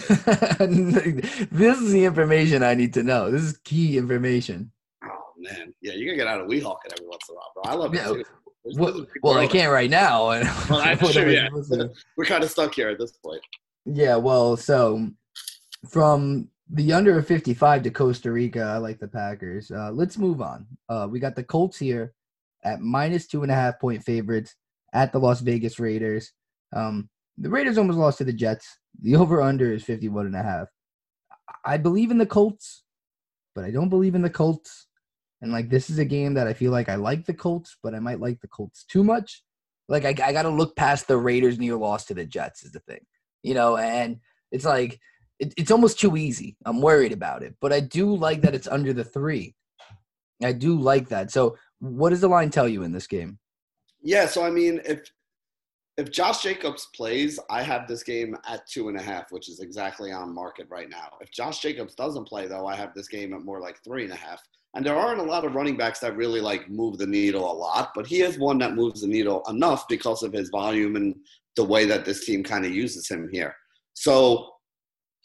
days. this is the information I need to know. This is key information. oh man, yeah, you can get out of Weehawken every once in a while, bro. I love Yeah, it too. Well, well I can't right now. Well, that's What true, am I yeah. to do? We're kind of stuck here at this point. Yeah, well, so from the under of 55 to Costa Rica, I like the Packers. Uh, let's move on. Uh, we got the Colts here at minus two and a half point favorites at the Las Vegas Raiders. Um, the Raiders almost lost to the Jets. The over under is 51 and a half. I believe in the Colts, but I don't believe in the Colts. And like this is a game that I feel like I like the Colts, but I might like the Colts too much. Like I, I got to look past the Raiders' near loss to the Jets is the thing, you know. And it's like it, it's almost too easy. I'm worried about it, but I do like that it's under the three. I do like that. So, what does the line tell you in this game? Yeah, so I mean, if if Josh Jacobs plays, I have this game at two and a half, which is exactly on market right now. If Josh Jacobs doesn't play, though, I have this game at more like three and a half. And there aren't a lot of running backs that really like move the needle a lot, but he is one that moves the needle enough because of his volume and the way that this team kind of uses him here. So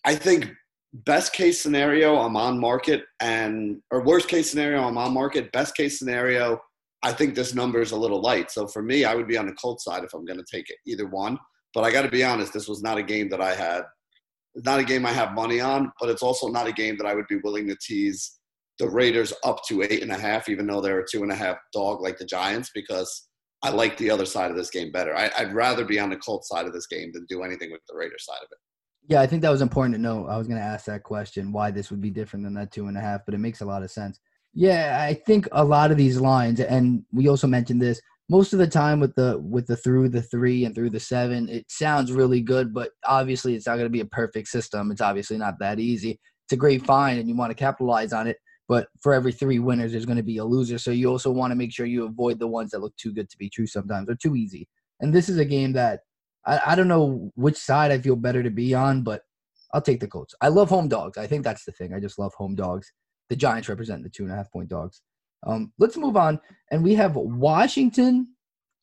I think best case scenario, I'm on market, and or worst case scenario, I'm on market. Best case scenario, I think this number is a little light. So for me, I would be on the Colts side if I'm going to take it, either one. But I got to be honest, this was not a game that I had, not a game I have money on, but it's also not a game that I would be willing to tease the Raiders up to eight and a half, even though they're a two and a half dog like the Giants, because I like the other side of this game better. I, I'd rather be on the Colts side of this game than do anything with the Raiders side of it. Yeah, I think that was important to know. I was going to ask that question why this would be different than that two and a half, but it makes a lot of sense. Yeah, I think a lot of these lines, and we also mentioned this most of the time with the with the through the three and through the seven, it sounds really good, but obviously it's not going to be a perfect system. It's obviously not that easy. It's a great find, and you want to capitalize on it. But for every three winners, there's going to be a loser. So you also want to make sure you avoid the ones that look too good to be true sometimes or too easy. And this is a game that I, I don't know which side I feel better to be on, but I'll take the Colts. I love home dogs. I think that's the thing. I just love home dogs. The Giants represent the two and a half point dogs. Um, let's move on. And we have Washington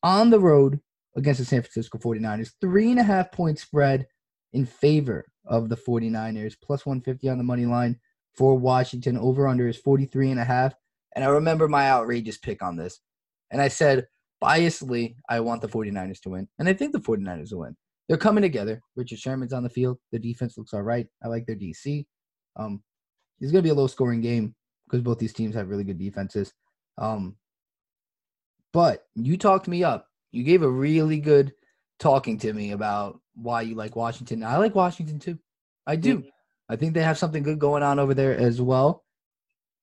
on the road against the San Francisco 49ers. Three and a half point spread in favor of the 49ers, plus 150 on the money line for Washington. Over under is 43 and a half. And I remember my outrageous pick on this. And I said, biasly, I want the 49ers to win. And I think the 49ers will win. They're coming together. Richard Sherman's on the field. The defense looks all right. I like their DC. Um, it's going to be a low scoring game because both these teams have really good defenses. Um, but you talked me up. You gave a really good talking to me about why you like Washington. I like Washington too. I do. I think they have something good going on over there as well.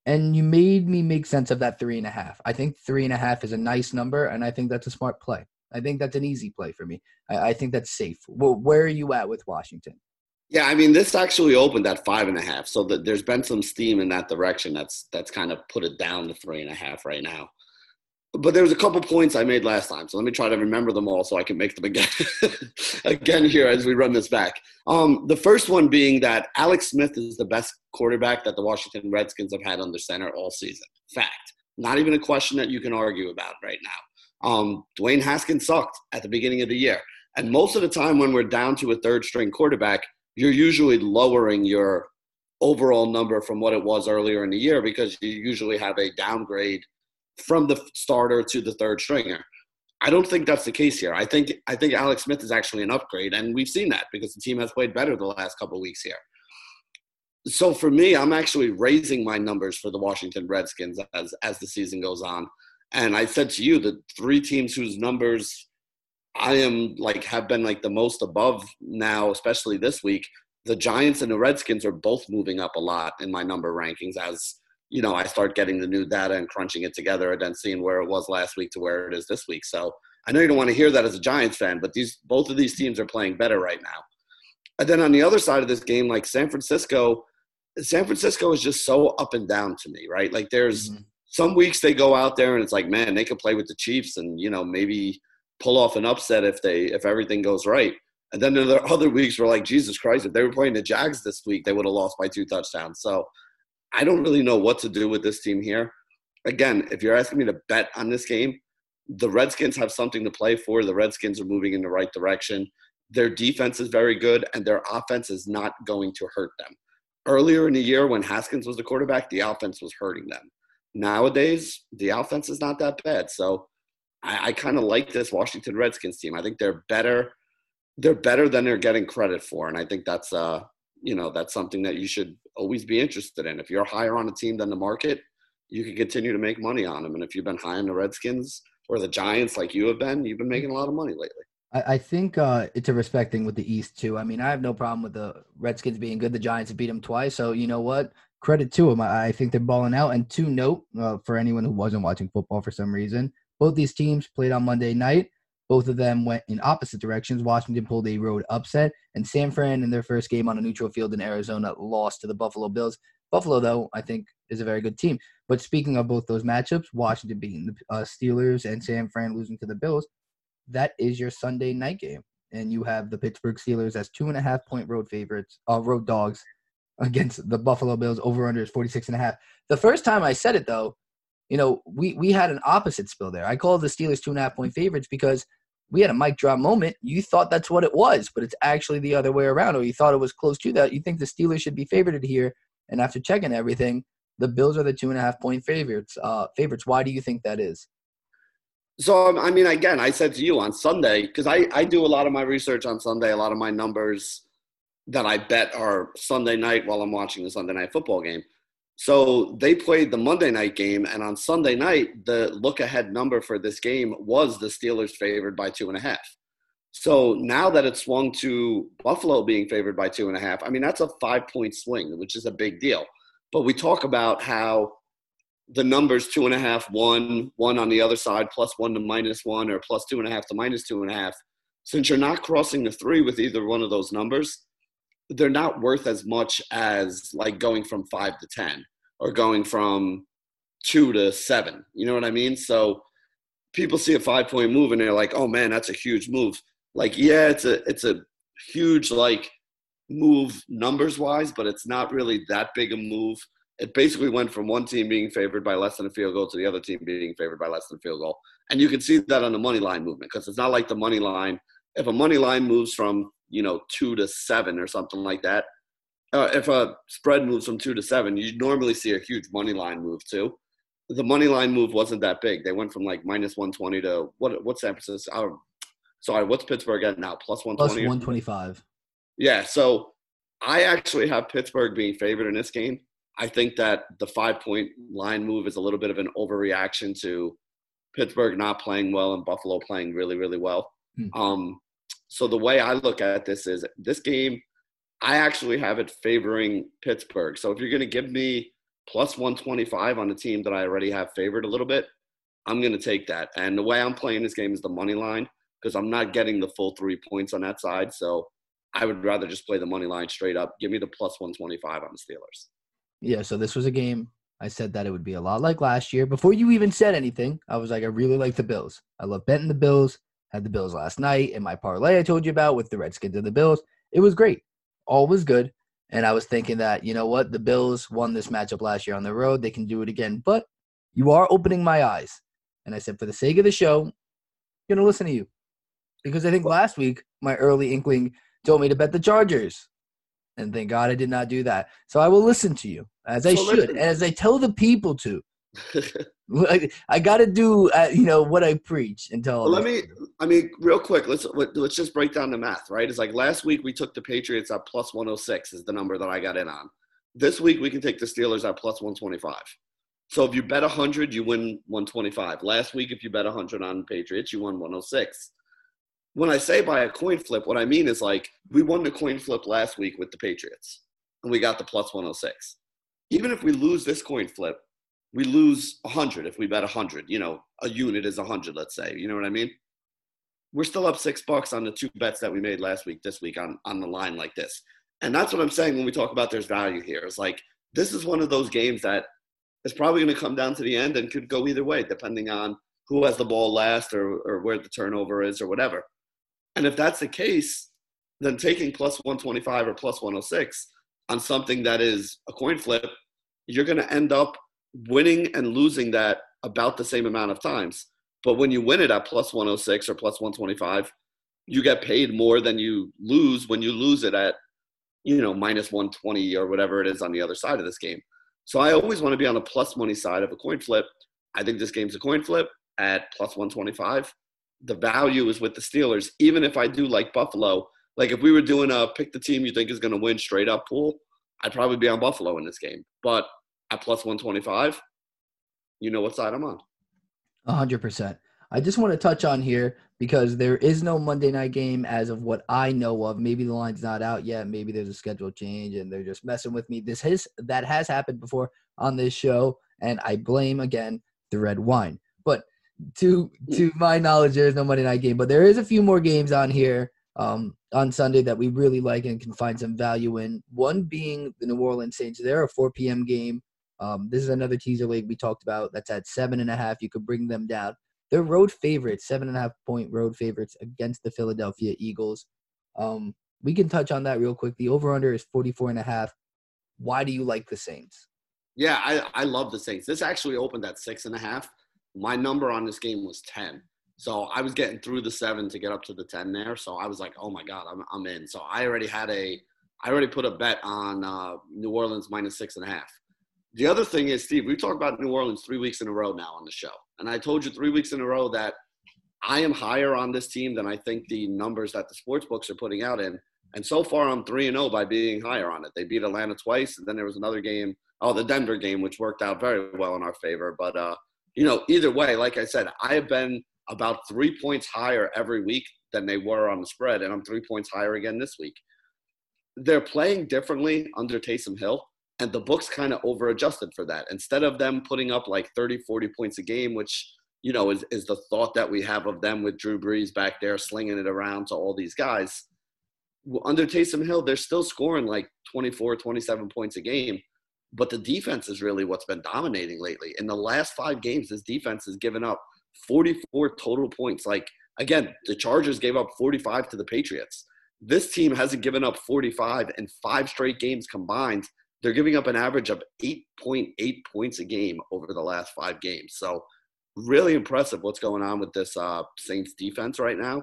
And you made me make sense of that three and a half. I think three and a half is a nice number, and I think that's a smart play. I think that's an easy play for me. I, I think that's safe. Well, where are you at with Washington? Yeah, I mean, this actually opened at five and a half, so that there's been some steam in that direction. That's that's kind of put it down to three and a half right now. but there was a couple points I made last time, so let me try to remember them all so I can make them again again here as we run this back. Um, the first one being that Alex Smith is the best quarterback that the Washington Redskins have had under center all season. Fact. Not even a question that you can argue about right now. Um, Dwayne Haskins sucked at the beginning of the year, and most of the time when we're down to a third string quarterback, you're usually lowering your overall number from what it was earlier in the year because you usually have a downgrade from the starter to the third stringer. I don't think that's the case here. I think I think Alex Smith is actually an upgrade, and we've seen that because the team has played better the last couple weeks here. So for me, I'm actually raising my numbers for the Washington Redskins as as the season goes on. And I said to you the three teams whose numbers I am like have been like the most above now, especially this week. The Giants and the Redskins are both moving up a lot in my number rankings as you know, I start getting the new data and crunching it together and then seeing where it was last week to where it is this week. So I know you don't want to hear that as a Giants fan, but these both of these teams are playing better right now. And then on the other side of this game, like San Francisco, San Francisco is just so up and down to me, right? Like there's Mhm. some weeks they go out there and it's like, man, they could play with the Chiefs and you know maybe pull off an upset if they if everything goes right. And then there are other weeks where like Jesus Christ, if they were playing the Jags this week, they would have lost by two touchdowns. So I don't really know what to do with this team here. Again, if you're asking me to bet on this game, the Redskins have something to play for. The Redskins are moving in the right direction. Their defense is very good, and their offense is not going to hurt them. Earlier in the year, when Haskins was the quarterback, the offense was hurting them. Nowadays, the offense is not that bad. So I, I kind of like this Washington Redskins team. I think they're better. They're better than they're getting credit for, and I think that's uh, you know that's something that you should always be interested in. If you're higher on a team than the market, you can continue to make money on them. And if you've been high on the Redskins or the Giants like you have been, you've been making a lot of money lately. I, I think uh, it's a respect thing with the East too. I mean, I have no problem with the Redskins being good. The Giants have beat them twice, so you know what? Credit to them. I, I think they're balling out. And to note, uh, for anyone who wasn't watching football for some reason, both these teams played on Monday night. Both of them went in opposite directions. Washington pulled a road upset, and San Fran, in their first game on a neutral field in Arizona, lost to the Buffalo Bills. Buffalo, though, I think is a very good team. But speaking of both those matchups, Washington beating the uh, Steelers and San Fran losing to the Bills, that is your Sunday night game, and you have the Pittsburgh Steelers as two and a half point road favorites, uh, road dogs against the Buffalo Bills. Over under is 46 and a half. The first time I said it though, you know, we we had an opposite spill there. I called the Steelers two and a half point favorites because we had a mic drop moment. You thought that's what it was, but it's actually the other way around, or you thought it was close to that. You think the Steelers should be favored here, and after checking everything, the Bills are the two and a half point favorites. Uh, favorites. Why do you think that is? So um, I mean, again, I said to you on Sunday because I I do a lot of my research on Sunday. A lot of my numbers that I bet are Sunday night while I'm watching the Sunday night football game. So they played the Monday night game, and on Sunday night, the look ahead number for this game was the Steelers favored by two and a half. So now that it's swung to Buffalo being favored by two and a half, I mean, that's a five point swing, which is a big deal. But we talk about how the numbers two and a half, one, one on the other side, plus one to minus one, or plus two and a half to minus two and a half. Since you're not crossing the three with either one of those numbers, they're not worth as much as like going from five to ten or going from two to seven. You know what I mean? So people see a five point move and they're like, oh man, that's a huge move. Like, yeah, it's a it's a huge like move numbers wise, but it's not really that big a move. It basically went from one team being favored by less than a field goal to the other team being favored by less than a field goal. And you can see that on the money line movement because it's not like the money line. If a money line moves from you know two to seven or something like that, uh, if a spread moves from two to seven, you normally see a huge money line move too. The money line move wasn't that big. They went from like minus one twenty to what? What's San Francisco? Uh, sorry, what's Pittsburgh at now? Plus one Plus twenty. one twenty five. Yeah, so I actually have Pittsburgh being favored in this game. I think that the five point line move is a little bit of an overreaction to Pittsburgh not playing well and Buffalo playing really, really well. Hmm. Um, so the way I look at this is this game, I actually have it favoring Pittsburgh. So if you're going to give me plus 125 on a team that I already have favored a little bit, I'm going to take that. And the way I'm playing this game is the money line because I'm not getting the full three points on that side. So I would rather just play the money line straight up. Give me the plus 125 on the Steelers. Yeah, so this was a game I said that it would be a lot like last year. Before you even said anything, I was like, I really like the Bills. I love betting the Bills. Had the Bills last night in my parlay I told you about with the Redskins and the Bills. It was great. All was good. And I was thinking that, you know what? The Bills won this matchup last year on the road. They can do it again. But you are opening my eyes. And I said, for the sake of the show, I'm going to listen to you. Because I think last week, my early inkling told me to bet the Chargers. And thank God I did not do that. So I will listen to you as I So should, listen. as I tell the people to. I got to do, uh, you know, what I preach and tell. Well, let me. I mean, real quick. Let's let- let's just break down the math, right? It's like last week we took the Patriots at plus 106 is the number that I got in on. This week we can take the Steelers at plus 125. So if you bet 100, you win 125. Last week, if you bet 100 on Patriots, you won 106. When I say by a coin flip, what I mean is like we won the coin flip last week with the Patriots, and we got the plus 106. Even if we lose this coin flip, we lose 100 if we bet 100 you know a unit is 100 let's say you know what i mean? We're still up six bucks on the two bets that we made last week this week on on the line like this. And that's what i'm saying when we talk about there's value here. It's like this is one of those games that is probably going to come down to the end and could go either way depending on who has the ball last or, or where the turnover is or whatever. And if that's the case then taking plus 125 or plus 106 on something that is a coin flip you're going to end up winning and losing that about the same amount of times. But when you win it at plus 106 or plus 125, you get paid more than you lose when you lose it at, you know, minus 120 or whatever it is on the other side of this game. So I always want to be on the plus money side of a coin flip. I think this game's a coin flip at plus 125. The value is with the Steelers, even if I do like Buffalo. Like if we were doing a pick the team you think is going to win straight up pool, I'd probably be on Buffalo in this game. But at plus 125, you know what side I'm on. A hundred percent. I just want to touch on here because there is no Monday night game as of what I know of. Maybe the line's not out yet. Maybe there's a schedule change and they're just messing with me. This has that has happened before on this show, and I blame again the red wine. But to to my knowledge, there is no Monday night game. But there is a few more games on here um, on Sunday that we really like and can find some value in. One being the New Orleans Saints. They're a 4 p.m. game. Um, this is another teaser league we talked about. That's at seven and a half. You could bring them down. They're road favorites, seven and a half point road favorites against the Philadelphia Eagles. Um, we can touch on that real quick. The over under is 44 and a half. Why do you like the Saints? Yeah, I, I love the Saints. This actually opened at six and a half. My number on this game was 10. So I was getting through the seven to get up to the 10 there. So I was like, oh my God, I'm, I'm in. So I already had a, I already put a bet on uh, New Orleans minus six and a half. The other thing is, Steve, we talked about New Orleans three weeks in a row now on the show. And I told you three weeks in a row that I am higher on this team than I think the numbers that the sports books are putting out in. And so far, I'm 3 and 0 by being higher on it. They beat Atlanta twice. And then there was another game, oh, the Denver game, which worked out very well in our favor. But, uh, you know, either way, like I said, I have been about three points higher every week than they were on the spread. And I'm three points higher again this week. They're playing differently under Taysom Hill and the books kind of over adjusted for that instead of them putting up like 30 40 points a game which you know is, is the thought that we have of them with drew brees back there slinging it around to all these guys under Taysom Hill, they're still scoring like 24, 27 points a game. But the defense is really what's been dominating lately. In the last five games, this defense has given up 44 total points. Like, again, the Chargers gave up 45 to the Patriots. This team hasn't given up 45 in five straight games combined. They're giving up an average of 8.8 points a game over the last five games. So, really impressive what's going on with this uh, Saints defense right now.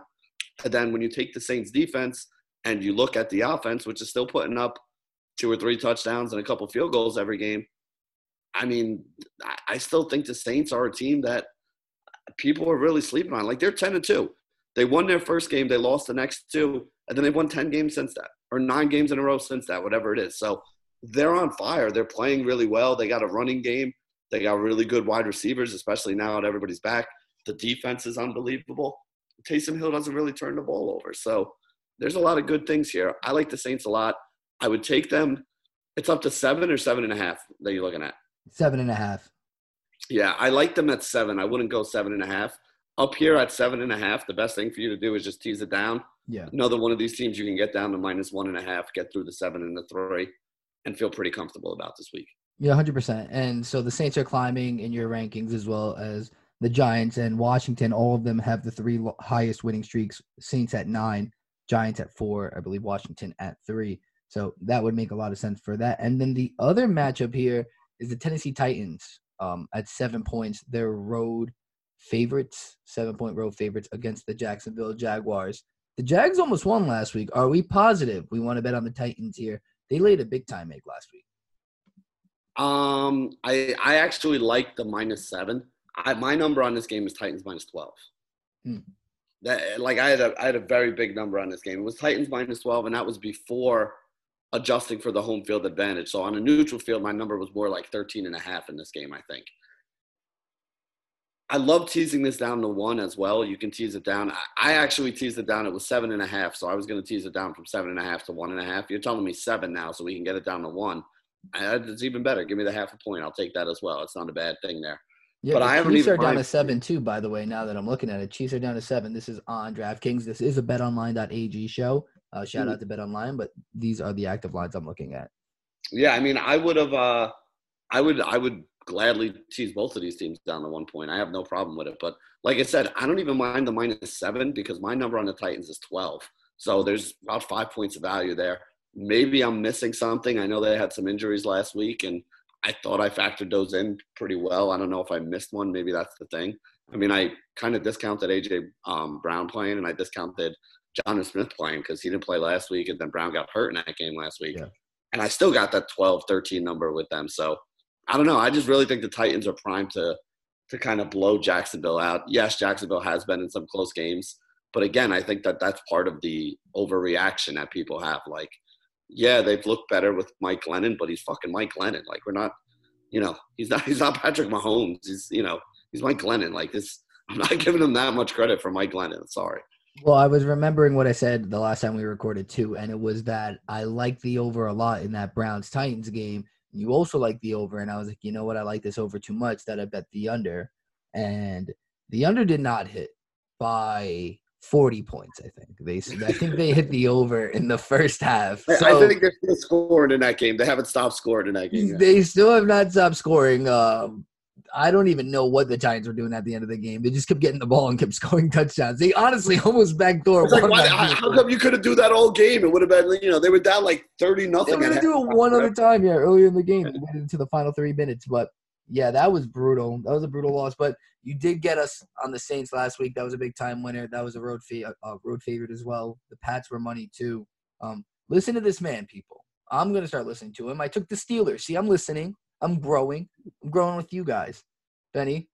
And then when you take the Saints defense and you look at the offense, which is still putting up two or three touchdowns and a couple field goals every game, I mean, I- still think the Saints are a team that people are really sleeping on. Like they're 10 and 2. They won their first game, they lost the next two, and then they've won 10 games since that, or nine games in a row since that, whatever it is. So they're on fire. They're playing really well. They got a running game. They got really good wide receivers, especially now that everybody's back. The defense is unbelievable. Taysom Hill doesn't really turn the ball over. So there's a lot of good things here. I like the Saints a lot. I would take them. It's up to seven or seven and a half that you're looking at. Seven and a half. Yeah, I like them at seven. I wouldn't go seven and a half. Up here at seven and a half, the best thing for you to do is just tease it down. Yeah. Another one of these teams you can get down to minus one and a half, get through the seven and the three, and feel pretty comfortable about this week. Yeah, hundred percent. And so the Saints are climbing in your rankings as well as the Giants and Washington. All of them have the three highest winning streaks. Saints at nine, Giants at four, I believe Washington at three. So that would make a lot of sense for that. And then the other matchup here is the Tennessee Titans um, at seven points. They're road favorites, seven point road favorites against the Jacksonville Jaguars. The Jags almost won last week. Are we positive we want to bet on the Titans here? They laid a big time egg last week. Um, I I actually like the minus seven. I, my number on this game is Titans minus twelve. Hmm. That like I had a I had a very big number on this game. It was Titans minus twelve, and that was before adjusting for the home field advantage. So on a neutral field, my number was more like 13 and a half in this game, I think. I love teasing this down to one as well. You can tease it down. I, I actually teased it down. It was seven and a half. So I was going to tease it down from seven and a half to one and a half. You're telling me seven now, so we can get it down to one. I, it's even better. Give me the half a point. I'll take that as well. It's not a bad thing there. Yeah, But the I haven't Chiefs are down to seven too. By the way, now that I'm looking at it, Chiefs are down to seven. This is on DraftKings. This is a BetOnline.ag show. Uh, shout Mhm. out to BetOnline, but these are the active lines I'm looking at. Yeah, I mean, I would have. Uh, I would. I would gladly tease both of these teams down to one point. I have no problem with it. But like I said, I don't even mind the minus seven because my number on the Titans is twelve. So there's about five points of value there. Maybe I'm missing something. I know they had some injuries last week, and I thought I factored those in pretty well. I don't know if I missed one. Maybe that's the thing. I mean, I kind of discounted AJ um, Brown playing, and I discounted Jonathan Smith playing because he didn't play last week, and then Brown got hurt in that game last week Yeah. and I still got that 12, 13 number with them. So I don't know. I just really think the Titans are primed to to kind of blow Jacksonville out. Yes, Jacksonville has been in some close games, but again, I think that that's part of the overreaction that people have. Like, yeah, they've looked better with Mike Glennon, but he's fucking Mike Glennon. Like, we're not, you know, he's not he's not Patrick Mahomes. He's you know he's Mike Glennon. Like this, I'm not giving him that much credit for Mike Glennon. Sorry. Well, I was remembering what I said the last time we recorded too, and it was that I like the over a lot in that Browns Titans game. You also like the over, and I was like, you know what, I like this over too much that I bet the under, and the under did not hit by 40 points. I think they, I think they hit the over in the first half. I- So I think they're still scoring in that game. They haven't stopped scoring in that game. yet. they still have not stopped scoring. Um, I don't even know what the Giants were doing at the end of the game. They just kept getting the ball and kept scoring touchdowns. They honestly almost backdoor. Like, why, how, come you couldn't do that all game? It would have been, you know, they were down like thirty nothing. They were gonna do it one other time, yeah, earlier in the game, went into the final three minutes. But yeah, that was brutal. That was a brutal loss. But you did get us on the Saints last week. That was a big time winner. That was a road fa- uh, road favorite as well. The Pats were money too. Um, listen to this man, people. I'm gonna start listening to him. I took the Steelers. See, I'm listening. I'm growing. I'm growing with you guys. Benny,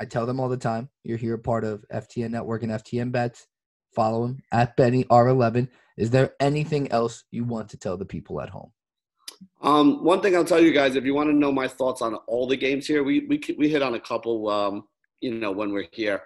I tell them all the time. You're here part of FTN Network and FTN Bets. Follow him at Benny R11. Is there anything else you want to tell the people at home? Um, one thing I'll tell you guys, if you want to know my thoughts on all the games here, we we we hit on a couple. Um, you know, when we're here,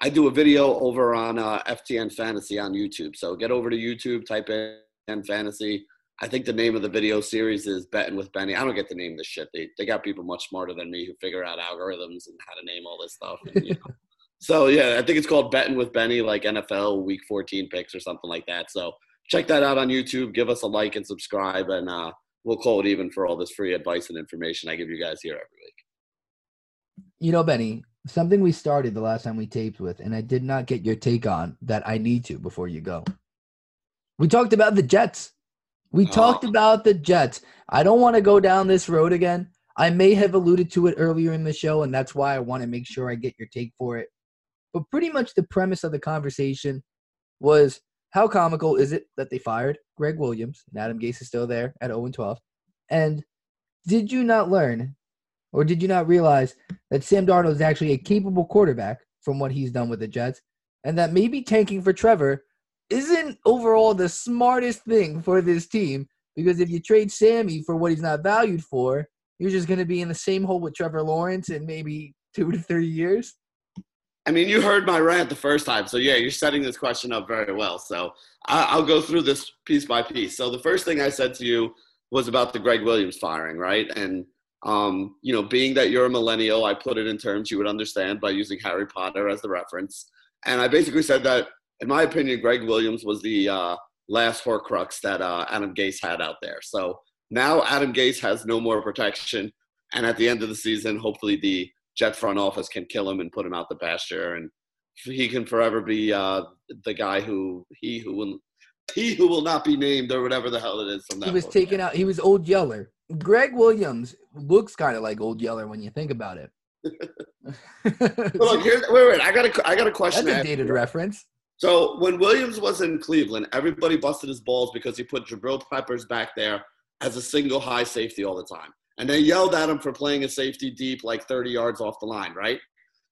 I do a video over on uh, FTN Fantasy on YouTube. So get over to YouTube, type in fantasy. I think the name of the video series is Betting with Benny. I don't get to name of this shit. They they got people much smarter than me who figure out algorithms and how to name all this stuff. And, you know. so yeah, I think it's called Betting with Benny, like NFL Week 14 picks or something like that. So check that out on YouTube. Give us a like and subscribe, and uh, we'll call it even for all this free advice and information I give you guys here every week. You know, Benny, something we started the last time we taped with, and I did not get your take on that I need to before you go. We talked about the Jets. We oh. talked Oh. about the Jets. I don't want to go down this road again. I may have alluded to it earlier in the show, and that's why I want to make sure I get your take for it. But pretty much the premise of the conversation was how comical is it that they fired Gregg Williams and Adam Gase is still there at 0 12? And did you not learn or did you not realize that Sam Darnold is actually a capable quarterback from what he's done with the Jets, and that maybe tanking for Trevor isn't overall the smartest thing for this team because if you trade Sammy for what he's not valued for, you're just going to be in the same hole with Trevor Lawrence in maybe two to three years. I mean, you heard my rant the first time, so yeah, you're setting this question up very well. So I'll go through this piece by piece. So the first thing I said to you was about the Gregg Williams firing, right? And um, you know, being that you're a millennial, I put it in terms you would understand by using Harry Potter as the reference. And I basically said that, in my opinion, Gregg Williams was the uh, last Horcrux that uh, Adam Gase had out there. So now Adam Gase has no more protection And at the end of the season, hopefully the Jet front office can kill him and put him out the pasture, and he can forever be uh, the guy who he who will he who will not be named or whatever the hell it is from that. He was taken out. He was Old Yeller. Gregg Williams looks kind of like Old Yeller when you think about it. But look, here, wait, wait. I got a, I got a question. That's a dated reference. So when Williams was in Cleveland, everybody busted his balls because he put Jabril Peppers back there as a single high safety all the time. And they yelled at him for playing a safety deep like 30 yards off the line, right?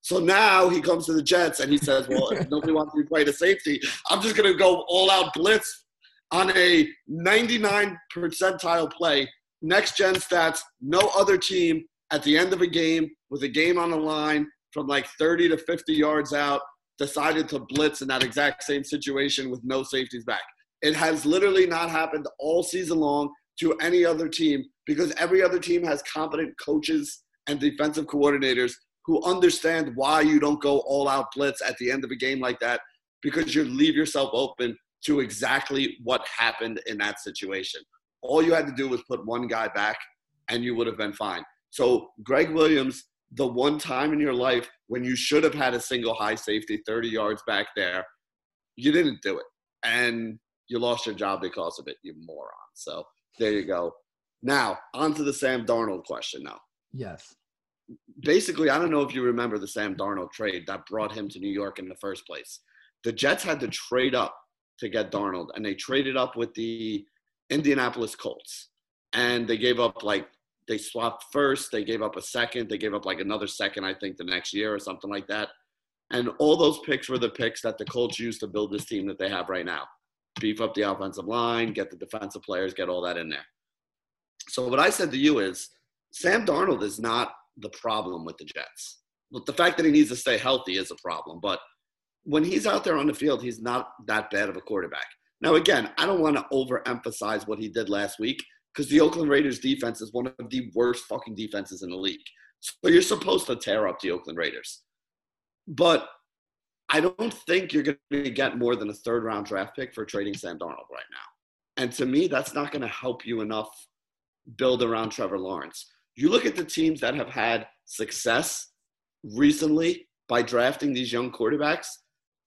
So now he comes to the Jets and he says, Well, nobody wants me to play the safety, I'm just going to go all out blitz on a 99 percentile play. Next gen stats, no other team at the end of a game with a game on the line from like 30 to 50 yards out decided to blitz in that exact same situation with no safeties back. It has literally not happened all season long to any other team because every other team has competent coaches and defensive coordinators who understand why you don't go all out blitz at the end of a game like that because you leave yourself open to exactly what happened in that situation. All you had to do was put one guy back and you would have been fine. So, Gregg Williams, the one time in your life when you should have had a single high safety 30 yards back there, you didn't do it. And you lost your job because of it, you moron. So, there you go. Now, on to the Sam Darnold question now. Yes. Basically, I don't know if you remember the Sam Darnold trade that brought him to New York in the first place. The Jets had to trade up to get Darnold, and they traded up with the Indianapolis Colts. And they gave up like they swapped first, they gave up a second, they gave up like another second, I think, the next year or something like that. And all those picks were the picks that the Colts used to build this team that they have right now. Beef up the offensive line, get the defensive players, get all that in there. So what I said to you is Sam Darnold is not the problem with the Jets. The fact that he needs to stay healthy is a problem, but when he's out there on the field, he's not that bad of a quarterback. Now, again, I don't want to overemphasize what he did last week because the Oakland Raiders defense is one of the worst fucking defenses in the league. So you're supposed to tear up the Oakland Raiders. But I don't think you're going to get more than a third round draft pick for trading Sam Darnold right now. And to me, that's not going to help you enough build around Trevor Lawrence. You look at the teams that have had success recently by drafting these young quarterbacks,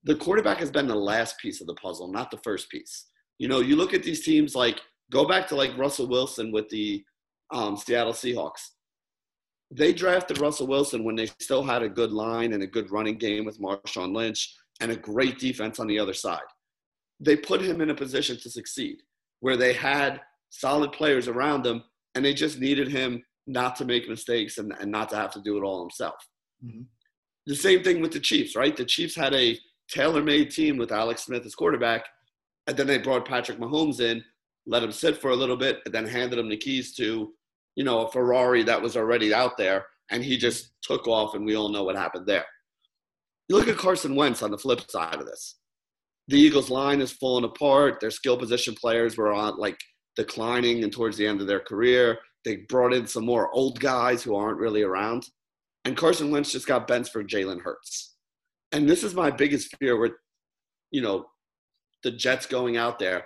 the quarterback has been the last piece of the puzzle, not the first piece. You know, you look at these teams like go back to like Russell Wilson with the um, Seattle Seahawks. They drafted Russell Wilson when they still had a good line and a good running game with Marshawn Lynch and a great defense on the other side. They put him in a position to succeed where they had solid players around him and they just needed him not to make mistakes and, and not to have to do it all himself. Mhm. The same thing with the Chiefs, right? The Chiefs had a tailor-made team with Alex Smith as quarterback, and then they brought Patrick Mahomes in, let him sit for a little bit, and then handed him the keys to, you know, a Ferrari that was already out there, and he just took off, and we all know what happened there. You look at Carson Wentz on the flip side of this. The Eagles' line is falling apart. Their skill position players were on like declining and towards the end of their career. They brought in some more old guys who aren't really around. And Carson Wentz just got benched for Jalen Hurts. And this is my biggest fear with, you know, the Jets going out there.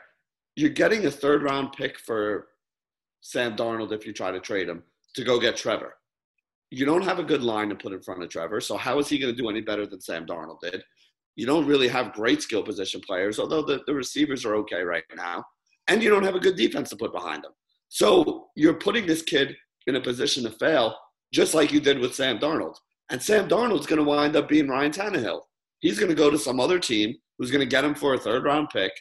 You're getting a third round pick for Sam Darnold if you try to trade him to go get Trevor. You don't have a good line to put in front of Trevor. So how is he going to do any better than Sam Darnold did? You don't really have great skill position players, although the, the receivers are okay right now. And you don't have a good defense to put behind them. So you're putting this kid in a position to fail, just like you did with Sam Darnold. And Sam Darnold's going to wind up being Ryan Tannehill. He's going to go to some other team who's going to get him for a third round pick.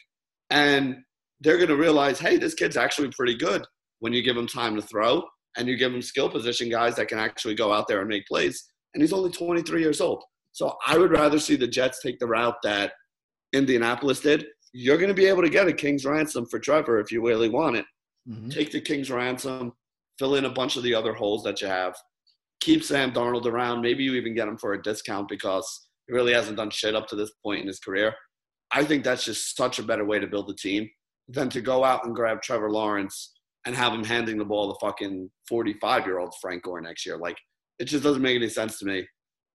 And they're going to realize, hey, this kid's actually pretty good when you give him time to throw and you give him skill position guys that can actually go out there and make plays. And he's only 23 years old. So I would rather see the Jets take the route that Indianapolis did. You're going to be able to get a king's ransom for Trevor if you really want it. Mhm. Take the king's ransom, fill in a bunch of the other holes that you have, keep Sam Darnold around. Maybe you even get him for a discount because he really hasn't done shit up to this point in his career. I think that's just such a better way to build a team than to go out and grab Trevor Lawrence and have him handing the ball to fucking 45 year old Frank Gore next year. Like, it just doesn't make any sense to me.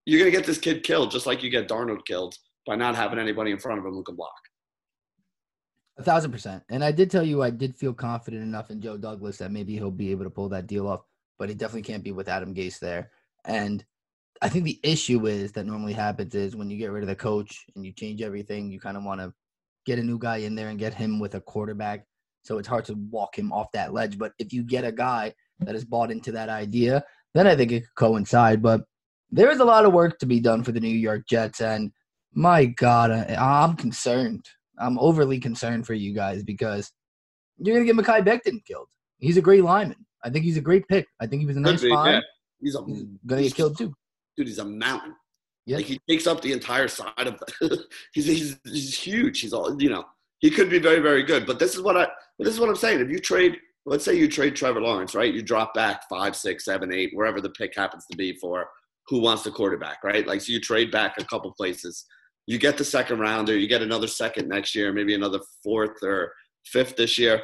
You're going to get this kid killed just like you get Darnold killed by not having anybody in front of him who can block. A thousand percent. And I did tell you I did feel confident enough in Joe Douglas that maybe he'll be able to pull that deal off. but he definitely can't be with Adam Gase there. And I think the issue is that normally happens is when you get rid of the coach and you change everything, you kind of want to get a new guy in there and get him with a quarterback. So it's hard to walk him off that ledge. But if you get a guy that is bought into that idea, then I think it could coincide. But there is a lot of work to be done for the New York Jets. And my God, I, I'm concerned. I'm overly concerned for you guys because you're going to get Mekhi Becton killed. He's a great lineman. I think he's a great pick. I think he was a nice be, yeah. He's a He's going to get killed too. dude. He's a mountain. Yeah. Like he takes up the entire side of the. he's, he's he's huge. He's all you know. He could be very very good. But this is what I. This is what I'm saying. If you trade, let's say you trade Trevor Lawrence, right? You drop back five, six, seven, eight, wherever the pick happens to be for who wants the quarterback, right? Like so you trade back a couple places. You get the second rounder. You get another second next year, maybe another fourth or fifth this year.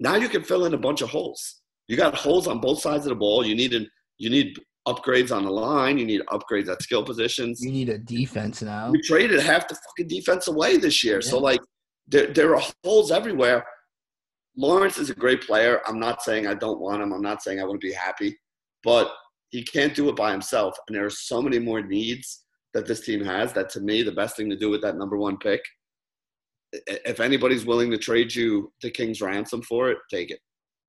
Now you can fill in a bunch of holes. You got holes on both sides of the ball. You need an, you need upgrades on the line. You need upgrades at skill positions. You need a defense now. We traded half the fucking defense away this year. So like there there are holes everywhere. Lawrence is a great player. I'm not saying I don't want him. I'm not saying I wouldn't be happy, but he can't do it by himself. And there are so many more needs that this team has that to me the best thing to do with that number one pick. If anybody's willing to trade you the King's ransom for it, take it.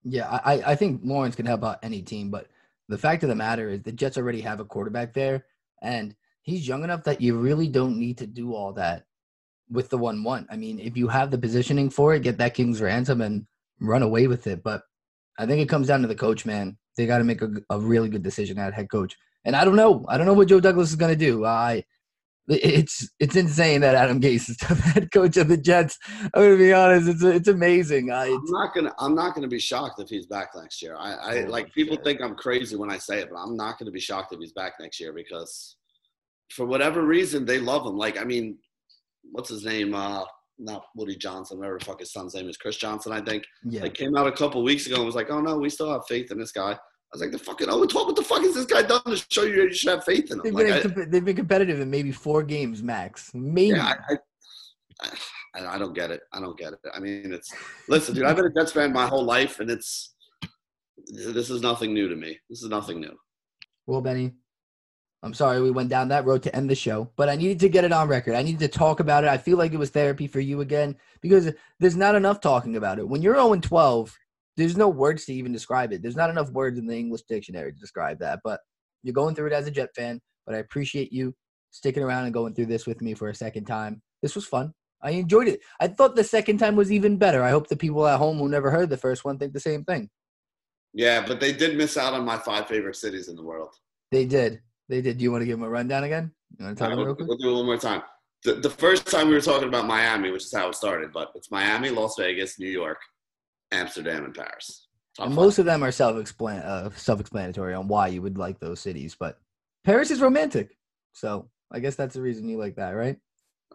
Yeah, I, I- I think Lawrence can help out any team, but the fact of the matter is the Jets already have a quarterback there, and he's young enough that you really don't need to do all that with the one one. I mean, if you have the positioning for it, get that King's ransom and run away with it. But I think it comes down to the coach, man. They got to make a, a really good decision at head coach. And I don't know. I don't know what Joe Douglas is going to do. I it's it's insane that Adam Gase is the head coach of the Jets. I'm going to be honest. It's it's amazing. I, I'm not gonna I'm not gonna be shocked if he's back next year. I, I Oh, like people think I'm crazy when I say it, but I'm not gonna be shocked if he's back next year because for whatever reason they love him. Like I mean, what's his name? Uh not Woody Johnson, whatever the fuck his son's name is, Chris Johnson, I think. yeah. Like came out a couple weeks ago and was like, Oh no, we still have faith in this guy. I was like, the fucking oh, what what the fuck has this guy done to show you you should have faith in him? They've Like, been, I- they've been competitive in maybe four games max. Maybe. yeah, I, I, I, I don't get it. I don't get it. I mean, it's listen, dude. I've been a Jets fan my whole life, and it's this is nothing new to me. This is nothing new. well, Benny, I'm sorry we went down that road to end the show, but I needed to get it on record. I needed to talk about it. I feel like it was therapy for you again because there's not enough talking about it. When you're 0 12, there's no words to even describe it. There's not enough words in the English dictionary to describe that. But you're going through it as a Jet fan. But I appreciate you sticking around and going through this with me for a second time. This was fun. I enjoyed it. I thought the second time was even better. I hope the people at home who never heard the first one think the same thing. Yeah, but they did miss out on my five favorite cities in the world. They did. They did. Do you want to give them a rundown again? You want to All tell right, them real we'll, quick? we'll do it one more time. The, the first time we were talking about Miami, which is how it started, but it's Miami, Las Vegas, New York, Amsterdam, and Paris. And most of them are self-explan- uh, self-explanatory on why you would like those cities. But Paris is romantic, so I guess that's the reason you like that, right?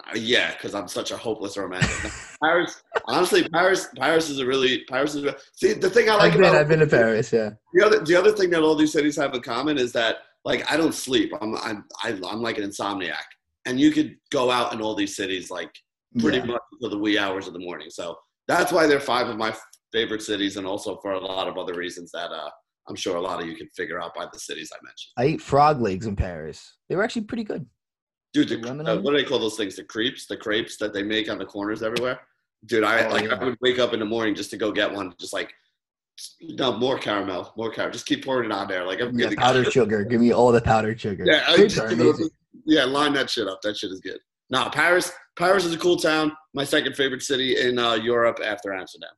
Uh, yeah, because I'm such a hopeless romantic. Paris, honestly, Paris, Paris is a really Paris is. A, see, the thing I like I've been, about I've been to Paris. Yeah. The other, the other thing that all these cities have in common is that, like, I don't sleep. I'm, I'm, I, I'm like an insomniac, and you could go out in all these cities like pretty Yeah. much until the wee hours of the morning. So that's why they're five of my favorite cities, and also for a lot of other reasons that uh, I'm sure a lot of you can figure out by the cities I mentioned. I ate frog legs in Paris. They were actually pretty good. Dude, the, uh, what do they call those things? The crepes, the crepes that they make on the corners everywhere. Dude, I Oh, like yeah. I would wake up in the morning just to go get one, just like no more caramel, more caramel. Just keep pouring it on there. Like I'm Yeah, powdered sugar. Give me all the powdered sugar. Yeah, I just, you know, yeah, line that shit up. That shit is good. No, Paris. Paris is a cool town. My second favorite city in uh, Europe after Amsterdam.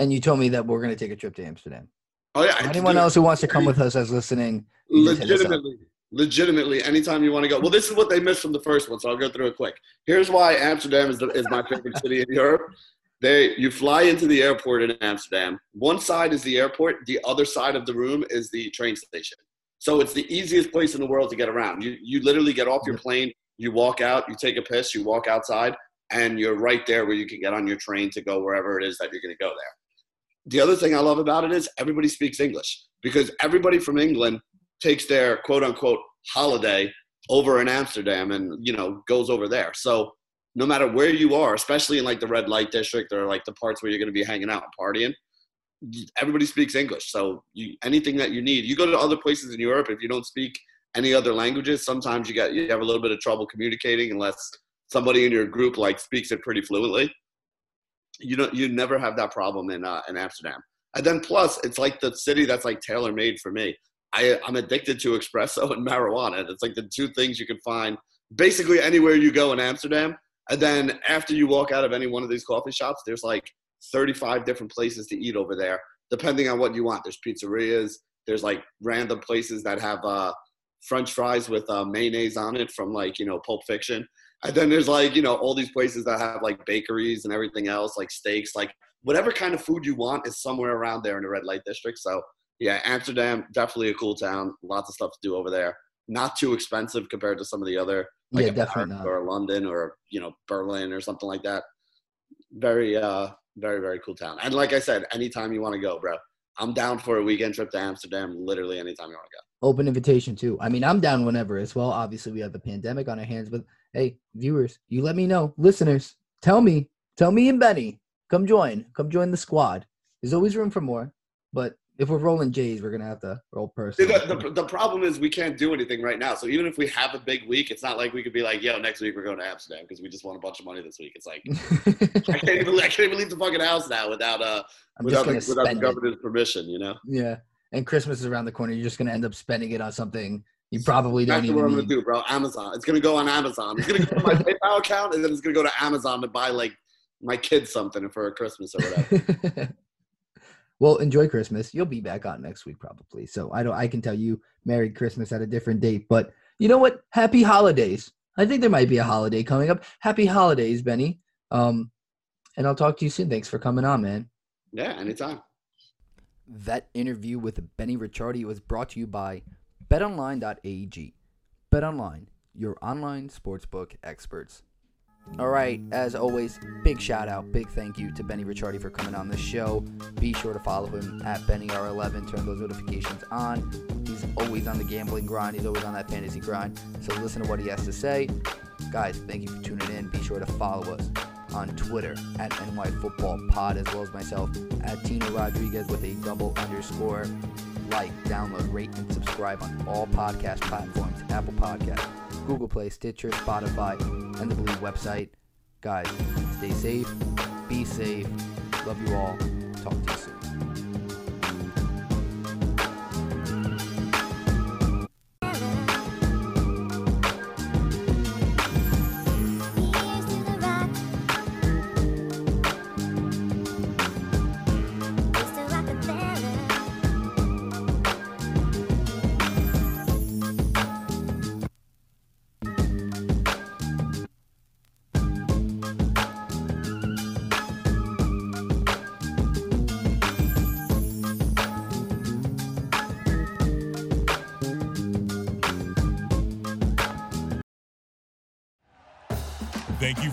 And you told me that we're gonna take a trip to Amsterdam. Oh yeah. Anyone else who wants to come with us as listening, you just hit us up. Legitimately, legitimately, anytime you want to go. Well, this is what they missed from the first one, so I'll go through it quick. Here's why Amsterdam is, the, is my favorite city in Europe. They, you fly into the airport in Amsterdam. One side is the airport. The other side of the room is the train station. So it's the easiest place in the world to get around. You, you literally get off your plane, you walk out, you take a piss, you walk outside, and you're right there where you can get on your train to go wherever it is that you're going to go there. The other thing I love about it is everybody speaks English because everybody from England takes their quote unquote holiday over in Amsterdam and you know goes over there. So no matter where you are, especially in like the red light district or like the parts where you're going to be hanging out and partying, everybody speaks English. So you, anything that you need, you go to other places in Europe. If you don't speak any other languages, sometimes you get you have a little bit of trouble communicating unless somebody in your group like speaks it pretty fluently. You don't you never have that problem in uh, in Amsterdam. And then plus, it's like the city that's like tailor made for me. I, I'm addicted to espresso and marijuana. It's like the two things you can find basically anywhere you go in Amsterdam. And then after you walk out of any one of these coffee shops, there's like 35 different places to eat over there, depending on what you want. There's pizzerias. There's like random places that have uh, French fries with uh, mayonnaise on it from like you know Pulp Fiction. And then there's like you know all these places that have like bakeries and everything else, like steaks, like whatever kind of food you want is somewhere around there in the red light district. So yeah, Amsterdam definitely a cool town. Lots of stuff to do over there. Not too expensive compared to some of the other like Yeah, definitely or London or you know Berlin or something like that. Very uh very very cool town. And like I said, anytime you want to go, bro, I'm down for a weekend trip to Amsterdam. Literally anytime you want to go. Open invitation too. I mean, I'm down whenever as well. Obviously, we have the pandemic on our hands, but hey, viewers, you let me know. Listeners, tell me, tell me and Benny, come join, come join the squad. There's always room for more, but if we're rolling J's, we're gonna have to roll person. the, the, the problem is we can't do anything right now. So even if we have a big week, it's not like we could be like, yo, next week we're going to Amsterdam because we just won a bunch of money this week. It's like I can't even I can't even leave the fucking house now without uh I'm without the, without the spend it. governor's permission, you know. Yeah, and Christmas is around the corner. You're just gonna end up spending it on something you probably don't That's what I'm even gonna do, bro. Amazon. It's gonna go on Amazon. It's gonna go to my PayPal account, and then it's gonna go to Amazon to buy like my kids something for a Christmas or whatever. well, enjoy Christmas. You'll be back on next week probably. So I don't. I can tell you Merry Christmas at a different date. But you know what? Happy holidays. I think there might be a holiday coming up. Happy holidays, Benny. Um, and I'll talk to you soon. Thanks for coming on, man. yeah, anytime. That interview with Benny Ricciardi was brought to you by betonline.ag. BetOnline, your online sportsbook experts. All right, as always, big shout out, big thank you to Benny Ricciardi for coming on the show. Be sure to follow him at BennyR11. Turn those notifications on. He's always on the gambling grind. He's always on that fantasy grind. So listen to what he has to say. Guys, thank you for tuning in. Be sure to follow us on Twitter at NYFootballPod as well as myself at Tina Rodriguez with a double underscore. Like, download, rate, and subscribe on all podcast platforms Apple Podcast, Google Play, Stitcher, Spotify, and the Bleav website. Guys, stay safe, be safe. Love you all. Talk to you soon.